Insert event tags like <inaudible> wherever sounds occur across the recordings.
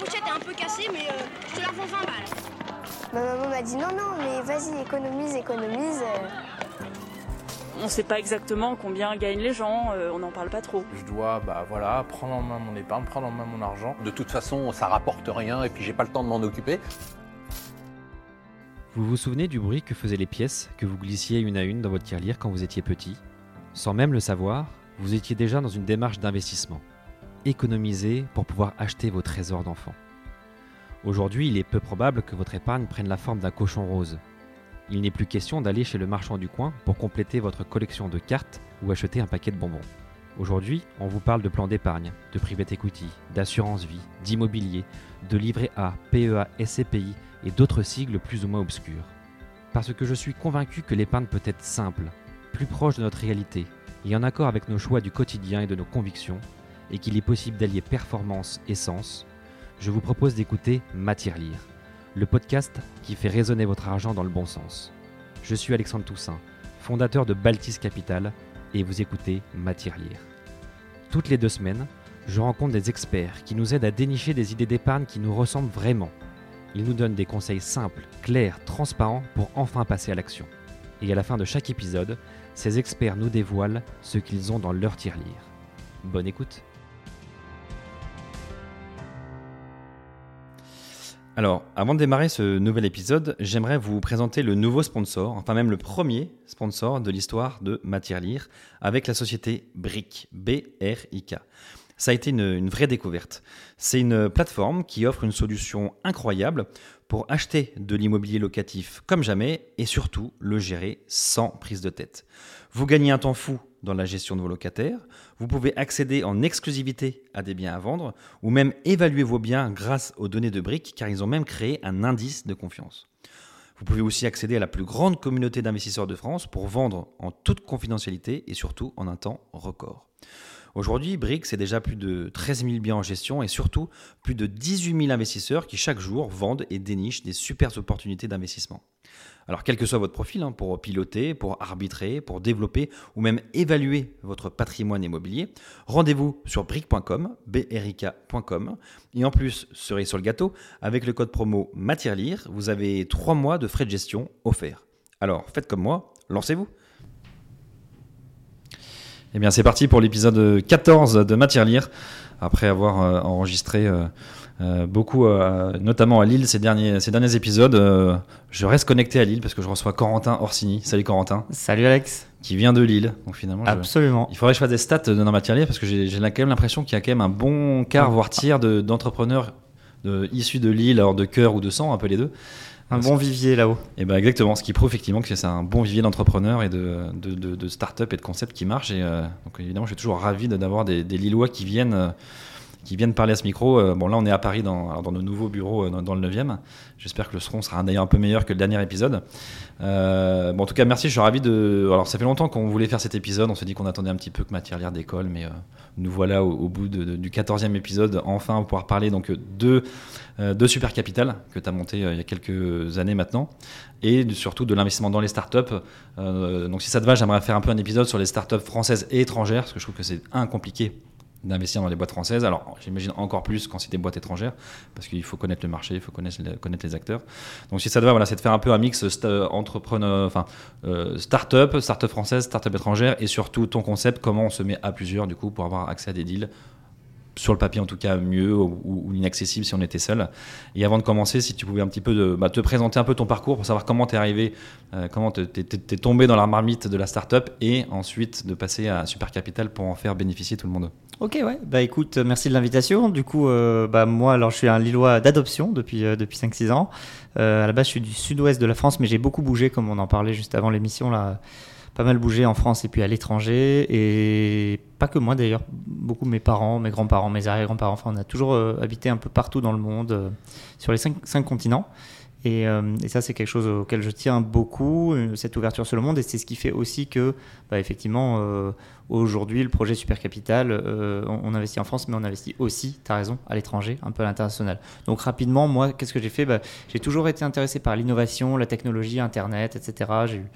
pochette est un peu cassée, mais euh, je te la vends 20 balles. Ma maman m'a dit non, non, mais vas-y, économise, économise. On ne sait pas exactement combien gagnent les gens, euh, on n'en parle pas trop. Je dois bah, voilà, prendre en main mon épargne, prendre en main mon argent. De toute façon, ça rapporte rien et puis j'ai pas le temps de m'en occuper. Vous vous souvenez du bruit que faisaient les pièces que vous glissiez une à une dans votre tirelire quand vous étiez petit? Sans même le savoir, vous étiez déjà dans une démarche d'investissement. Économiser pour pouvoir acheter vos trésors d'enfant. Aujourd'hui, il est peu probable que votre épargne prenne la forme d'un cochon rose. Il n'est plus question d'aller chez le marchand du coin pour compléter votre collection de cartes ou acheter un paquet de bonbons. Aujourd'hui, on vous parle de plan d'épargne, de private equity, d'assurance vie, d'immobilier, de livret A, PEA, SCPI et d'autres sigles plus ou moins obscurs. Parce que je suis convaincu que l'épargne peut être simple, plus proche de notre réalité, et en accord avec nos choix du quotidien et de nos convictions, et qu'il est possible d'allier performance et sens, je vous propose d'écouter Matière Lire, le podcast qui fait résonner votre argent dans le bon sens. Je suis Alexandre Toussaint, fondateur de Baltis Capital, et vous écoutez Matière Lire. Toutes les deux semaines, je rencontre des experts qui nous aident à dénicher des idées d'épargne qui nous ressemblent vraiment. Ils nous donnent des conseils simples, clairs, transparents pour enfin passer à l'action. Et à la fin de chaque épisode, ces experts nous dévoilent ce qu'ils ont dans leur tirelire. Bonne écoute Alors, avant de démarrer ce nouvel épisode, j'aimerais vous présenter le nouveau sponsor, enfin même le premier sponsor de l'histoire de Matière Lire, avec la société BRIC, B-R-I-K. Ça a été une, une vraie découverte. C'est une plateforme qui offre une solution incroyable pour acheter de l'immobilier locatif comme jamais et surtout le gérer sans prise de tête. Vous gagnez un temps fou dans la gestion de vos locataires, vous pouvez accéder en exclusivité à des biens à vendre ou même évaluer vos biens grâce aux données de briques car ils ont même créé un indice de confiance. Vous pouvez aussi accéder à la plus grande communauté d'investisseurs de France pour vendre en toute confidentialité et surtout en un temps record. Aujourd'hui, Brick, c'est déjà plus de 13 000 biens en gestion et surtout plus de 18 000 investisseurs qui chaque jour vendent et dénichent des super opportunités d'investissement. Alors, quel que soit votre profil, hein, pour piloter, pour arbitrer, pour développer ou même évaluer votre patrimoine immobilier, rendez-vous sur brick.com, brk.com. Et en plus, cerise sur le gâteau, avec le code promo MATIERLIRE, vous avez 3 mois de frais de gestion offerts. Alors, faites comme moi, lancez-vous. Eh bien, c'est parti pour l'épisode 14 de Matière Lire, après avoir euh, enregistré euh, euh, beaucoup, notamment à Lille, ces derniers, ces derniers épisodes. Je reste connecté à Lille parce que je reçois Corentin Orsini. Salut Corentin. Salut Alex. Qui vient de Lille. Donc finalement, je- Absolument. il faudrait que je fasse des stats de dans Matière Lire parce que j'ai quand même l'impression qu'il y a quand même un bon quart, voire tiers de- d'entrepreneurs de, issus de Lille, alors de cœur ou de sang, un peu les deux. Un bon vivier là-haut. Et ben exactement, ce qui prouve effectivement que c'est un bon vivier d'entrepreneurs et de, de, de, de start-up et de concepts qui marchent. Et euh, donc évidemment, je suis toujours ravi d'avoir des, des Lillois qui viennent, euh, qui viennent parler à ce micro. Euh, bon, là, on est à Paris dans, nos nouveaux bureaux euh, dans, le 9e. J'espère que le son sera d'ailleurs un peu meilleur que le dernier épisode. Euh, bon, en tout cas, merci. Je suis ravi de. Alors, ça fait longtemps qu'on voulait faire cet épisode. On s'est dit qu'on attendait un petit peu que Matière Lire d'école, mais nous voilà au, bout du 14e épisode. Enfin, pour pouvoir parler donc de, euh, de Super Capital que tu as monté il y a quelques années maintenant et surtout de l'investissement dans les startups. Donc, si ça te va, j'aimerais faire un peu un épisode sur les startups françaises et étrangères parce que je trouve que c'est un compliqué d'investir dans les boîtes françaises. Alors, j'imagine encore plus quand c'est des boîtes étrangères, parce qu'il faut connaître le marché, il faut connaître, les acteurs. Donc, si ça te va, voilà, c'est de faire un peu un mix sta- entrepreneur, enfin, euh, start-up, start-up française, start-up étrangère, et surtout ton concept, comment on se met à plusieurs, du coup, pour avoir accès à des deals sur le papier en tout cas mieux ou, inaccessible si on était seul. Et avant de commencer, si tu pouvais un petit peu bah, te présenter un peu ton parcours pour savoir comment tu es arrivé, euh, comment tu es, tombé dans la marmite de la startup et ensuite de passer à Super Capital pour en faire bénéficier tout le monde. Ok, ouais. Bah écoute, merci de l'invitation. Du coup, euh, bah moi, alors je suis un Lillois d'adoption depuis, euh, depuis 5-6 ans. À la base, je suis du sud-ouest de la France, mais j'ai beaucoup bougé, comme on en parlait juste avant l'émission, là. Pas mal bougé en France et puis à l'étranger. Et pas que moi d'ailleurs, beaucoup mes parents, mes grands-parents, mes arrière-grands-parents. Enfin, on a toujours euh, habité un peu partout dans le monde, euh, sur les 5 cinq continents. Et, euh, et ça, c'est quelque chose auquel je tiens beaucoup, cette ouverture sur le monde. Et c'est ce qui fait aussi que, bah, effectivement, aujourd'hui, le projet Super Capital, on, investit en France, mais on investit aussi, tu raison, à l'étranger, un peu à l'international. Donc, rapidement, moi, qu'est-ce que j'ai fait? Bah, J'ai toujours été intéressé par l'innovation, la technologie, Internet, etc. J'ai eu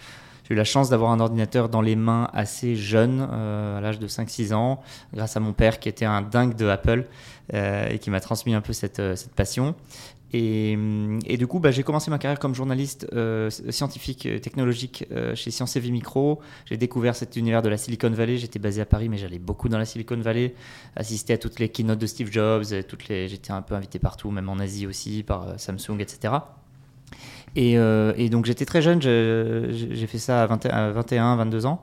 J'ai eu la chance d'avoir un ordinateur dans les mains assez jeune, euh, à l'âge de 5-6 ans, grâce à mon père qui était un dingue de Apple euh, et qui m'a transmis un peu cette, euh, cette passion. Et, et du coup, bah, j'ai commencé ma carrière comme journaliste scientifique technologique chez Science et Vie Micro. J'ai découvert cet univers de la Silicon Valley. J'étais basé à Paris, mais j'allais beaucoup dans la Silicon Valley, assister à toutes les keynotes de Steve Jobs. Toutes les... J'étais un peu invité partout, même en Asie aussi, par Samsung, etc. Et, euh, et donc j'étais très jeune, je- j'ai fait ça à, 20 à 21, 22 ans.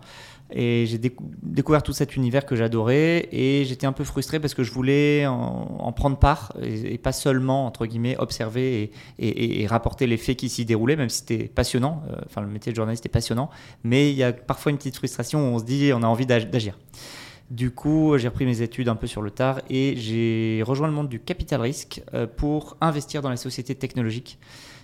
Et j'ai décou- découvert tout cet univers que j'adorais et j'étais un peu frustré parce que je voulais en, en prendre part et, pas seulement, entre guillemets, observer et, et- rapporter les faits qui s'y déroulaient, même si c'était passionnant. euh, Enfin, le métier de journaliste est passionnant. Mais il y a parfois une petite frustration où on se dit on a envie d'ag- d'agir. Du coup, j'ai repris mes études un peu sur le tard et j'ai rejoint le monde du capital risque euh, pour investir dans les sociétés technologiques.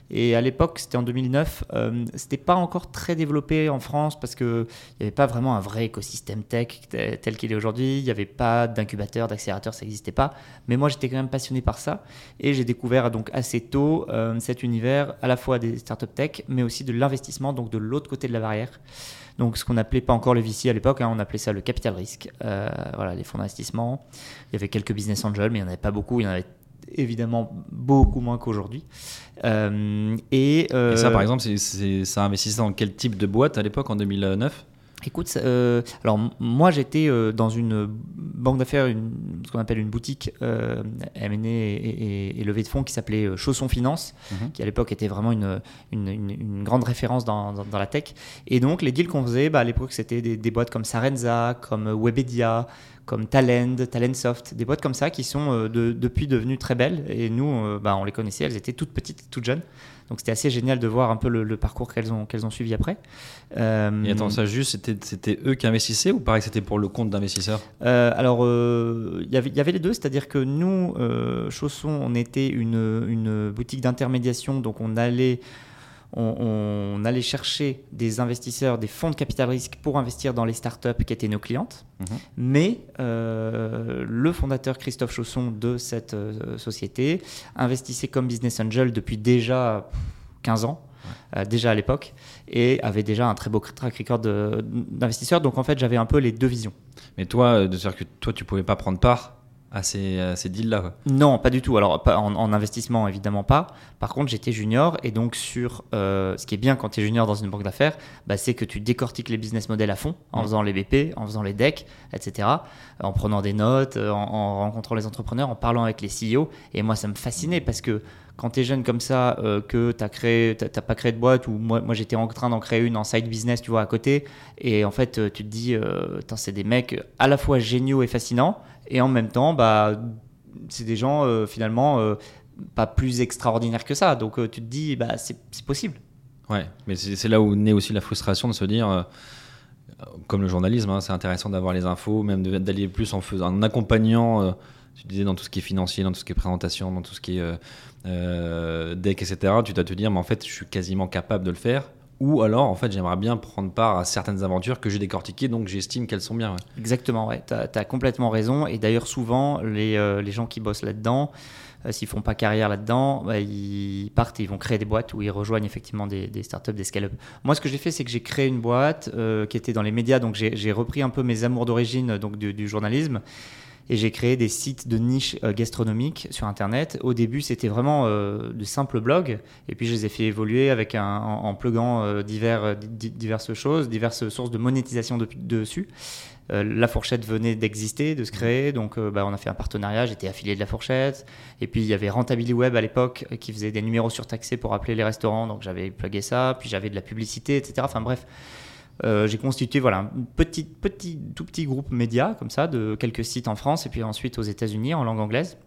Et à l'époque, c'était en 2009, euh, c'était pas encore très développé en France parce que il n'y avait pas vraiment un vrai écosystème tech tel qu'il est aujourd'hui. Il n'y avait pas d'incubateur, d'accélérateur, ça n'existait pas. Mais moi, j'étais quand même passionné par ça et j'ai découvert donc assez tôt euh, cet univers à la fois des startups tech, mais aussi de l'investissement, donc de l'autre côté de la barrière. Donc, ce qu'on appelait pas encore le VC à l'époque, hein, on appelait ça le capital risque. Euh, voilà, les fonds d'investissement. Il y avait quelques business angels, mais il n'y en avait pas beaucoup. Évidemment beaucoup moins qu'aujourd'hui. Euh, et, euh, Et ça, par exemple, c'est- ça investissait dans quel type de boîte à l'époque, en 2009 Écoute, euh, alors moi j'étais dans une banque d'affaires, ce qu'on appelle une boutique euh, M&A et, et- et levée de fonds qui s'appelait Chausson Finance, Mhm. qui à l'époque était vraiment une, une, une- une grande référence dans, dans- dans la tech. Et donc les deals qu'on faisait, bah, à l'époque c'était des, des boîtes comme Sarenza, comme Webedia, comme Talend, Talentsoft, des boîtes comme ça qui sont euh, de- depuis devenues très belles. Et nous, euh, bah, on les connaissait, elles étaient toutes petites, toutes jeunes. Donc c'était assez génial de voir un peu le, le parcours qu'elles ont, qu'elles ont suivi après. Euh, Et attends, ça juste, c'était- c'était eux qui investissaient ou pareil que c'était pour le compte d'investisseurs? Euh, alors, euh, il y avait- y avait les deux, c'est-à-dire que nous, Chausson, on était une, une boutique d'intermédiation, donc on allait, on, on allait chercher des investisseurs, des fonds de capital risque pour investir dans les startups qui étaient nos clientes. Mhm. Mais euh, le fondateur Christophe Chausson de cette euh, société investissait comme business angel depuis déjà 15 ans. euh, déjà à l'époque, et avait déjà un très beau track record d'investisseurs. Donc en fait, j'avais un peu les deux visions. Mais toi, de dire que toi, tu pouvais pas prendre part à ces, à ces deals-là. Non, pas du tout. Alors, pas en, en investissement, évidemment pas. Par contre, j'étais junior et donc sur euh, ce qui est bien quand tu es junior dans une banque d'affaires, bah, c'est que tu décortiques les business models à fond en faisant les BP, en faisant les decks, etc. En prenant des notes, en, en rencontrant les entrepreneurs, en parlant avec les CEO. Et moi, ça me fascinait parce que quand tu es jeune comme ça, euh, que tu n'as pas créé de boîte, ou moi, moi j'étais en train d'en créer une en side business, tu vois, à côté, et en fait, euh, tu te dis, euh, c'est des mecs à la fois géniaux et fascinants, et en même temps, bah, c'est des gens euh, finalement euh, pas plus extraordinaires que ça. Donc euh, tu te dis, bah, c'est possible. Ouais, mais c'est là où naît aussi la frustration de se dire, comme le journalisme, hein, c'est intéressant d'avoir les infos, même d'aller plus en, faisant, en accompagnant, tu disais, dans tout ce qui est financier, dans tout ce qui est présentation, dans tout ce qui est deck, etc. Tu dois te dire, mais en fait, je suis quasiment capable de le faire. Ou alors, en fait, j'aimerais bien prendre part à certaines aventures que j'ai décortiquées, donc j'estime qu'elles sont bien. Exactement, ouais. Tu as, complètement raison. Et d'ailleurs, souvent, les, euh, les gens qui bossent là-dedans, euh, s'ils font pas carrière là-dedans, bah, ils partent et ils vont créer des boîtes où ils rejoignent effectivement des, startups, des scale-up. Moi, ce que j'ai fait, c'est que j'ai créé une boîte euh, qui était dans les médias. Donc, j'ai repris un peu mes amours d'origine donc du journalisme. Et j'ai créé des sites de niche euh, gastronomiques sur Internet. Au début, c'était vraiment euh, de simples blogs. Et puis, je les ai fait évoluer en, pluguant euh, divers, di- diverses choses, diverses sources de monétisation de- dessus. La fourchette venait d'exister, de se créer, donc bah, on a fait un partenariat, j'étais affilié de la fourchette. Et puis il y avait Rentability Web à l'époque qui faisait des numéros surtaxés pour appeler les restaurants, donc j'avais plugué ça. Puis j'avais de la publicité, etc. Enfin bref, euh, j'ai constitué voilà, un petit, petit, tout petit groupe média comme ça, de quelques sites en France et puis ensuite aux États-Unis en langue anglaise.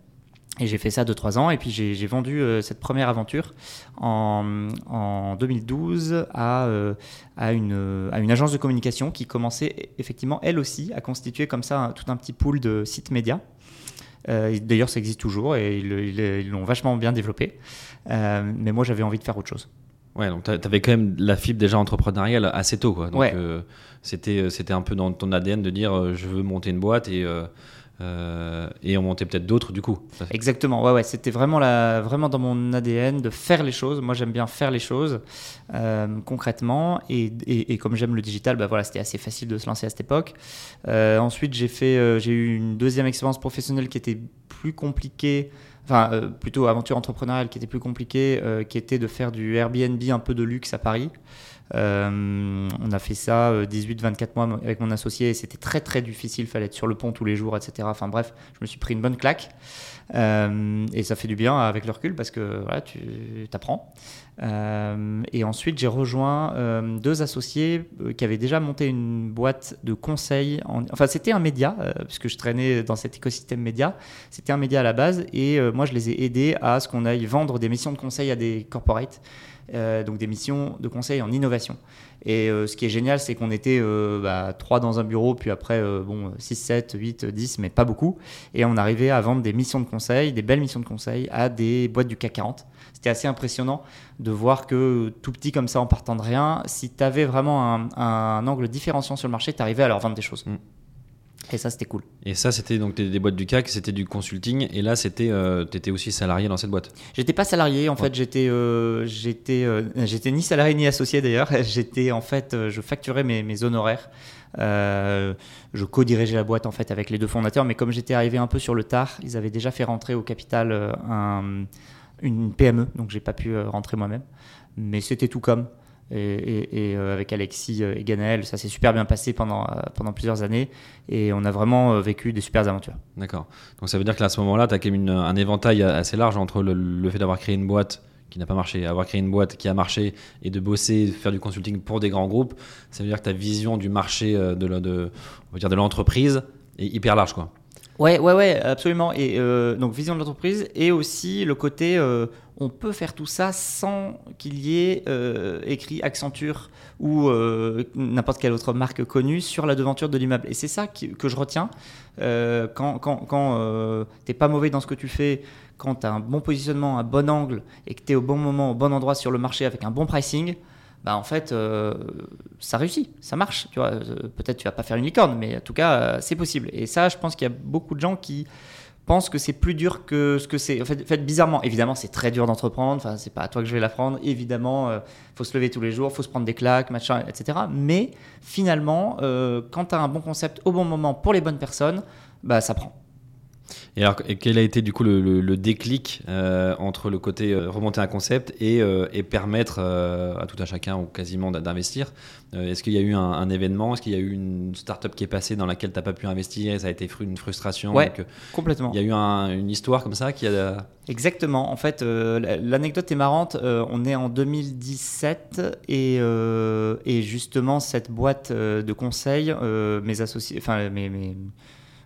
Et j'ai fait ça 2-3 ans et puis j'ai vendu euh, cette première aventure en, en 2012 à, euh, à, une, agence de communication qui commençait effectivement elle aussi à constituer comme ça tout un petit pool de sites médias. D'ailleurs ça existe toujours et ils l'ont vachement bien développé. Mais moi j'avais envie de faire autre chose. Ouais, donc tu avais quand même la fibre déjà entrepreneuriale assez tôt. Quoi. Donc Ouais. euh, c'était c'était un peu dans ton ADN de dire euh, je veux monter une boîte et, euh, euh, et en monter peut-être d'autres du coup. Exactement, ouais, ouais, c'était vraiment, la, vraiment dans mon ADN de faire les choses. Moi, j'aime bien faire les choses euh, concrètement, et, et, et comme j'aime le digital, bah voilà, c'était assez facile de se lancer à cette époque. Euh, ensuite, j'ai fait, euh, j'ai eu une deuxième expérience professionnelle qui était plus compliquée. Enfin, euh, plutôt aventure entrepreneuriale qui était plus compliquée, euh, qui était de faire du Airbnb un peu de luxe à Paris. Euh, on a fait ça 18-24 mois avec mon associé et c'était très très difficile. Il fallait être sur le pont tous les jours, etc. Enfin bref, je me suis pris une bonne claque. Euh, et ça fait du bien avec le recul parce que voilà, tu apprends. Euh, et ensuite, j'ai rejoint euh, deux associés qui avaient déjà monté une boîte de conseil. En... Enfin, c'était un média, puisque je traînais dans cet écosystème média. C'était un média à la base. Et moi, je les ai aidés à ce qu'on aille vendre des missions de conseil à des corporates. Donc des missions de conseil en innovation. Et euh, ce qui est génial, c'est qu'on était euh, bah, trois dans un bureau, puis après, euh, bon, 6, 7, 8, 10, mais pas beaucoup. Et on arrivait à vendre des missions de conseil, des belles missions de conseil, à des boîtes du CAC 40. C'était assez impressionnant de voir que tout petit comme ça, en partant de rien, si tu avais vraiment un, un, angle différenciant sur le marché, tu arrivais à leur vendre des choses. Mm. Et ça, c'était cool. Et ça, c'était donc des, des boîtes du CAC, c'était du consulting. Et là, c'était, euh, tu étais aussi salarié dans cette boîte. J'étais pas salarié, en Ouais. fait, j'étais, euh, j'étais, euh, j'étais ni salarié ni associé d'ailleurs. <laughs> J'étais en fait, euh, je facturais mes, mes honoraires. Euh, je co-dirigeais la boîte en fait avec les deux fondateurs, mais comme j'étais arrivé un peu sur le tard, ils avaient déjà fait rentrer au capital un- une PME, donc j'ai pas pu rentrer moi-même. Mais c'était tout comme. Et, euh, avec Alexis euh, et Ganaël, ça s'est super bien passé pendant, euh, pendant plusieurs années et on a vraiment vécu des super aventures. D'accord. Donc ça veut dire qu'à ce moment-là, tu as quand même un éventail assez large entre le, fait d'avoir créé une boîte qui n'a pas marché, avoir créé une boîte qui a marché et de bosser, faire du consulting pour des grands groupes. Ça veut dire que ta vision du marché de, de l'entreprise est hyper large, quoi. Ouais, ouais, ouais, absolument. Et euh, donc vision de l'entreprise et aussi le côté, euh, on peut faire tout ça sans qu'il y ait euh, écrit Accenture ou n'importe quelle autre marque connue sur la devanture de l'immeuble. Et c'est ça que je retiens quand, quand, quand t'es pas mauvais dans ce que tu fais, quand tu as un bon positionnement, un bon angle et que tu es au bon moment, au bon endroit sur le marché avec un bon pricing. Bah en fait, euh, ça réussit, ça marche. Tu vois, Euh, peut-être tu vas pas faire une licorne, mais en tout cas, euh, c'est possible. Et ça, je pense qu'il y a beaucoup de gens qui pensent que c'est plus dur que ce que c'est. En fait, en fait, bizarrement, évidemment, c'est très dur d'entreprendre. Enfin, c'est pas à toi que je vais l'apprendre. Évidemment, euh, faut se lever tous les jours, faut se prendre des claques, machin, etc. Mais finalement, quand tu as un bon concept au bon moment pour les bonnes personnes, bah ça prend. Et alors, quel a été du coup le, le- le déclic euh, entre le côté euh, remonter un concept et, euh, et permettre à tout un chacun ou quasiment d'investir Est-ce qu'il y a eu un, un événement? Est-ce qu'il y a eu une startup qui est passée dans laquelle tu n'as pas pu investir et ça a été une frustration? Ouais. Donc, Complètement. Il y a eu un- une histoire comme ça qui a. Exactement. En fait, l'anecdote est marrante. On est en 2017 et, et justement cette boîte de conseil, mes associés, enfin mes, mes,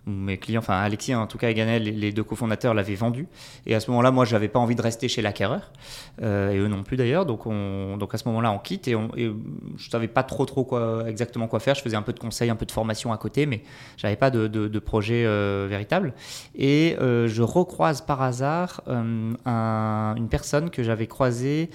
mes clients, enfin Alexis en tout cas et Ganel, les, deux cofondateurs l'avaient vendu. Et à ce moment-là, moi, j'avais pas envie de rester chez l'acquéreur euh, et eux non plus d'ailleurs. Donc, on, donc à ce moment-là, on quitte et, on, et je savais pas trop trop quoi exactement quoi faire. Je faisais un peu de conseil, un peu de formation à côté, mais j'avais pas de, de, de projet euh, véritable. Et euh, je recroise par hasard euh, un- une personne que j'avais croisée.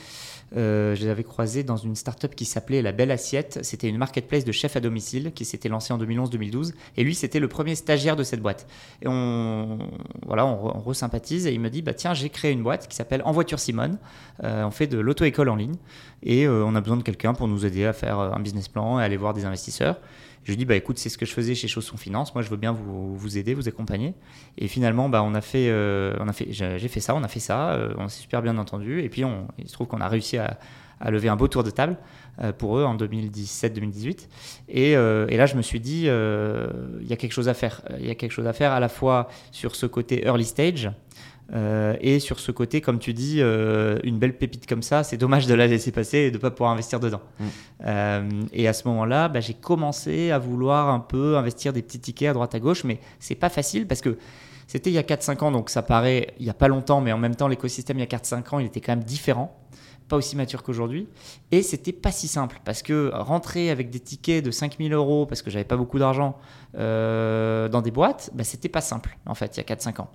Euh, je l'avais croisé dans une startup qui s'appelait La Belle Assiette. C'était une marketplace de chefs à domicile qui s'était lancée en 2011-2012. Et lui, c'était le premier stagiaire de cette boîte. Et on, voilà, on, re- on resympathise. Et il me dit bah, Tiens, j'ai créé une boîte qui s'appelle En voiture Simone. Euh, on fait de l'auto-école en ligne. Et euh, on a besoin de quelqu'un pour nous aider à faire un business plan et aller voir des investisseurs. Je lui dis bah écoute c'est ce que je faisais chez Chausson Finance. Moi je veux bien vous, vous aider, vous accompagner. Et finalement bah on a fait, euh, on a fait, j'ai fait ça, on a fait ça, euh, on s'est super bien entendu. Et puis on, il se trouve qu'on a réussi à, à lever un beau tour de table euh, pour eux en 2017-2018. Et, et là je me suis dit il y a quelque chose à faire. Il y a quelque chose à faire à la fois sur ce côté early stage. Euh, et sur ce côté, comme tu dis, euh, une belle pépite comme ça, c'est dommage de la laisser passer et de ne pas pouvoir investir dedans. Euh, et à ce moment-là, bah, j'ai commencé à vouloir un peu investir des petits tickets à droite à gauche, mais c'est pas facile parce que c'était il y a 4-5 ans, donc ça paraît il y a pas longtemps, mais en même temps, l'écosystème il y a 4-5 ans, il était quand même différent, pas aussi mature qu'aujourd'hui. Et c'était pas si simple parce que rentrer avec des tickets de 5000 euros, parce que j'avais pas beaucoup d'argent, euh, dans des boîtes, bah, c'était pas simple en fait, il y a 4-5 ans.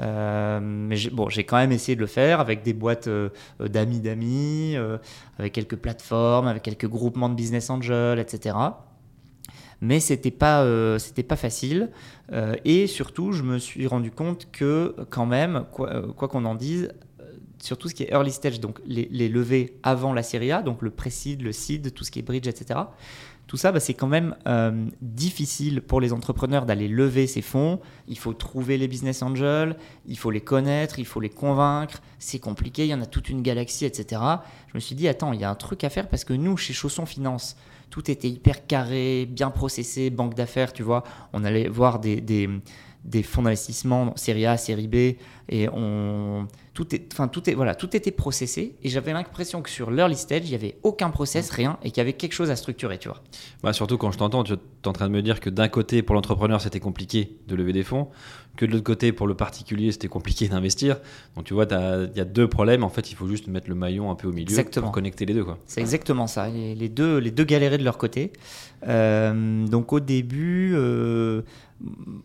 Euh, mais j'ai quand même essayé de le faire avec des boîtes euh, euh, d'amis d'amis, euh, avec quelques plateformes, avec quelques groupements de business angels, etc. mais c'était pas, c'était pas facile. Et surtout, je me suis rendu compte que, quand même, quoi qu'on en dise, euh, sur tout ce qui est early stage, donc les, les levées avant la série A, donc le pré-seed, le seed, tout ce qui est bridge, etc. Tout ça, bah, c'est quand même euh, difficile pour les entrepreneurs d'aller lever ces fonds. Il faut trouver les business angels, il faut les connaître, il faut les convaincre. C'est compliqué, il y en a toute une galaxie, etc. Je me suis dit, attends, il y a un truc à faire parce que nous, chez Chausson Finance, tout était hyper carré, bien processé, banque d'affaires, tu vois. On allait voir des, des, des fonds d'investissement, série A, série B, et on, tout, est, enfin, tout, est, voilà, tout était processé. Et j'avais l'impression que sur l'early stage, il n'y avait aucun process, rien, et qu'il y avait quelque chose à structurer, tu vois. Bah, surtout quand je t'entends, tu es en train de me dire que d'un côté, pour l'entrepreneur, c'était compliqué de lever des fonds, que de l'autre côté, pour le particulier, c'était compliqué <laughs> d'investir. Donc tu vois, il y a deux problèmes. En fait, il faut juste mettre le maillon un peu au milieu Exactement. pour connecter les deux. Quoi. C'est exactement ça. Les, les deux, les deux galéraient de leur côté. Euh, donc au début, euh,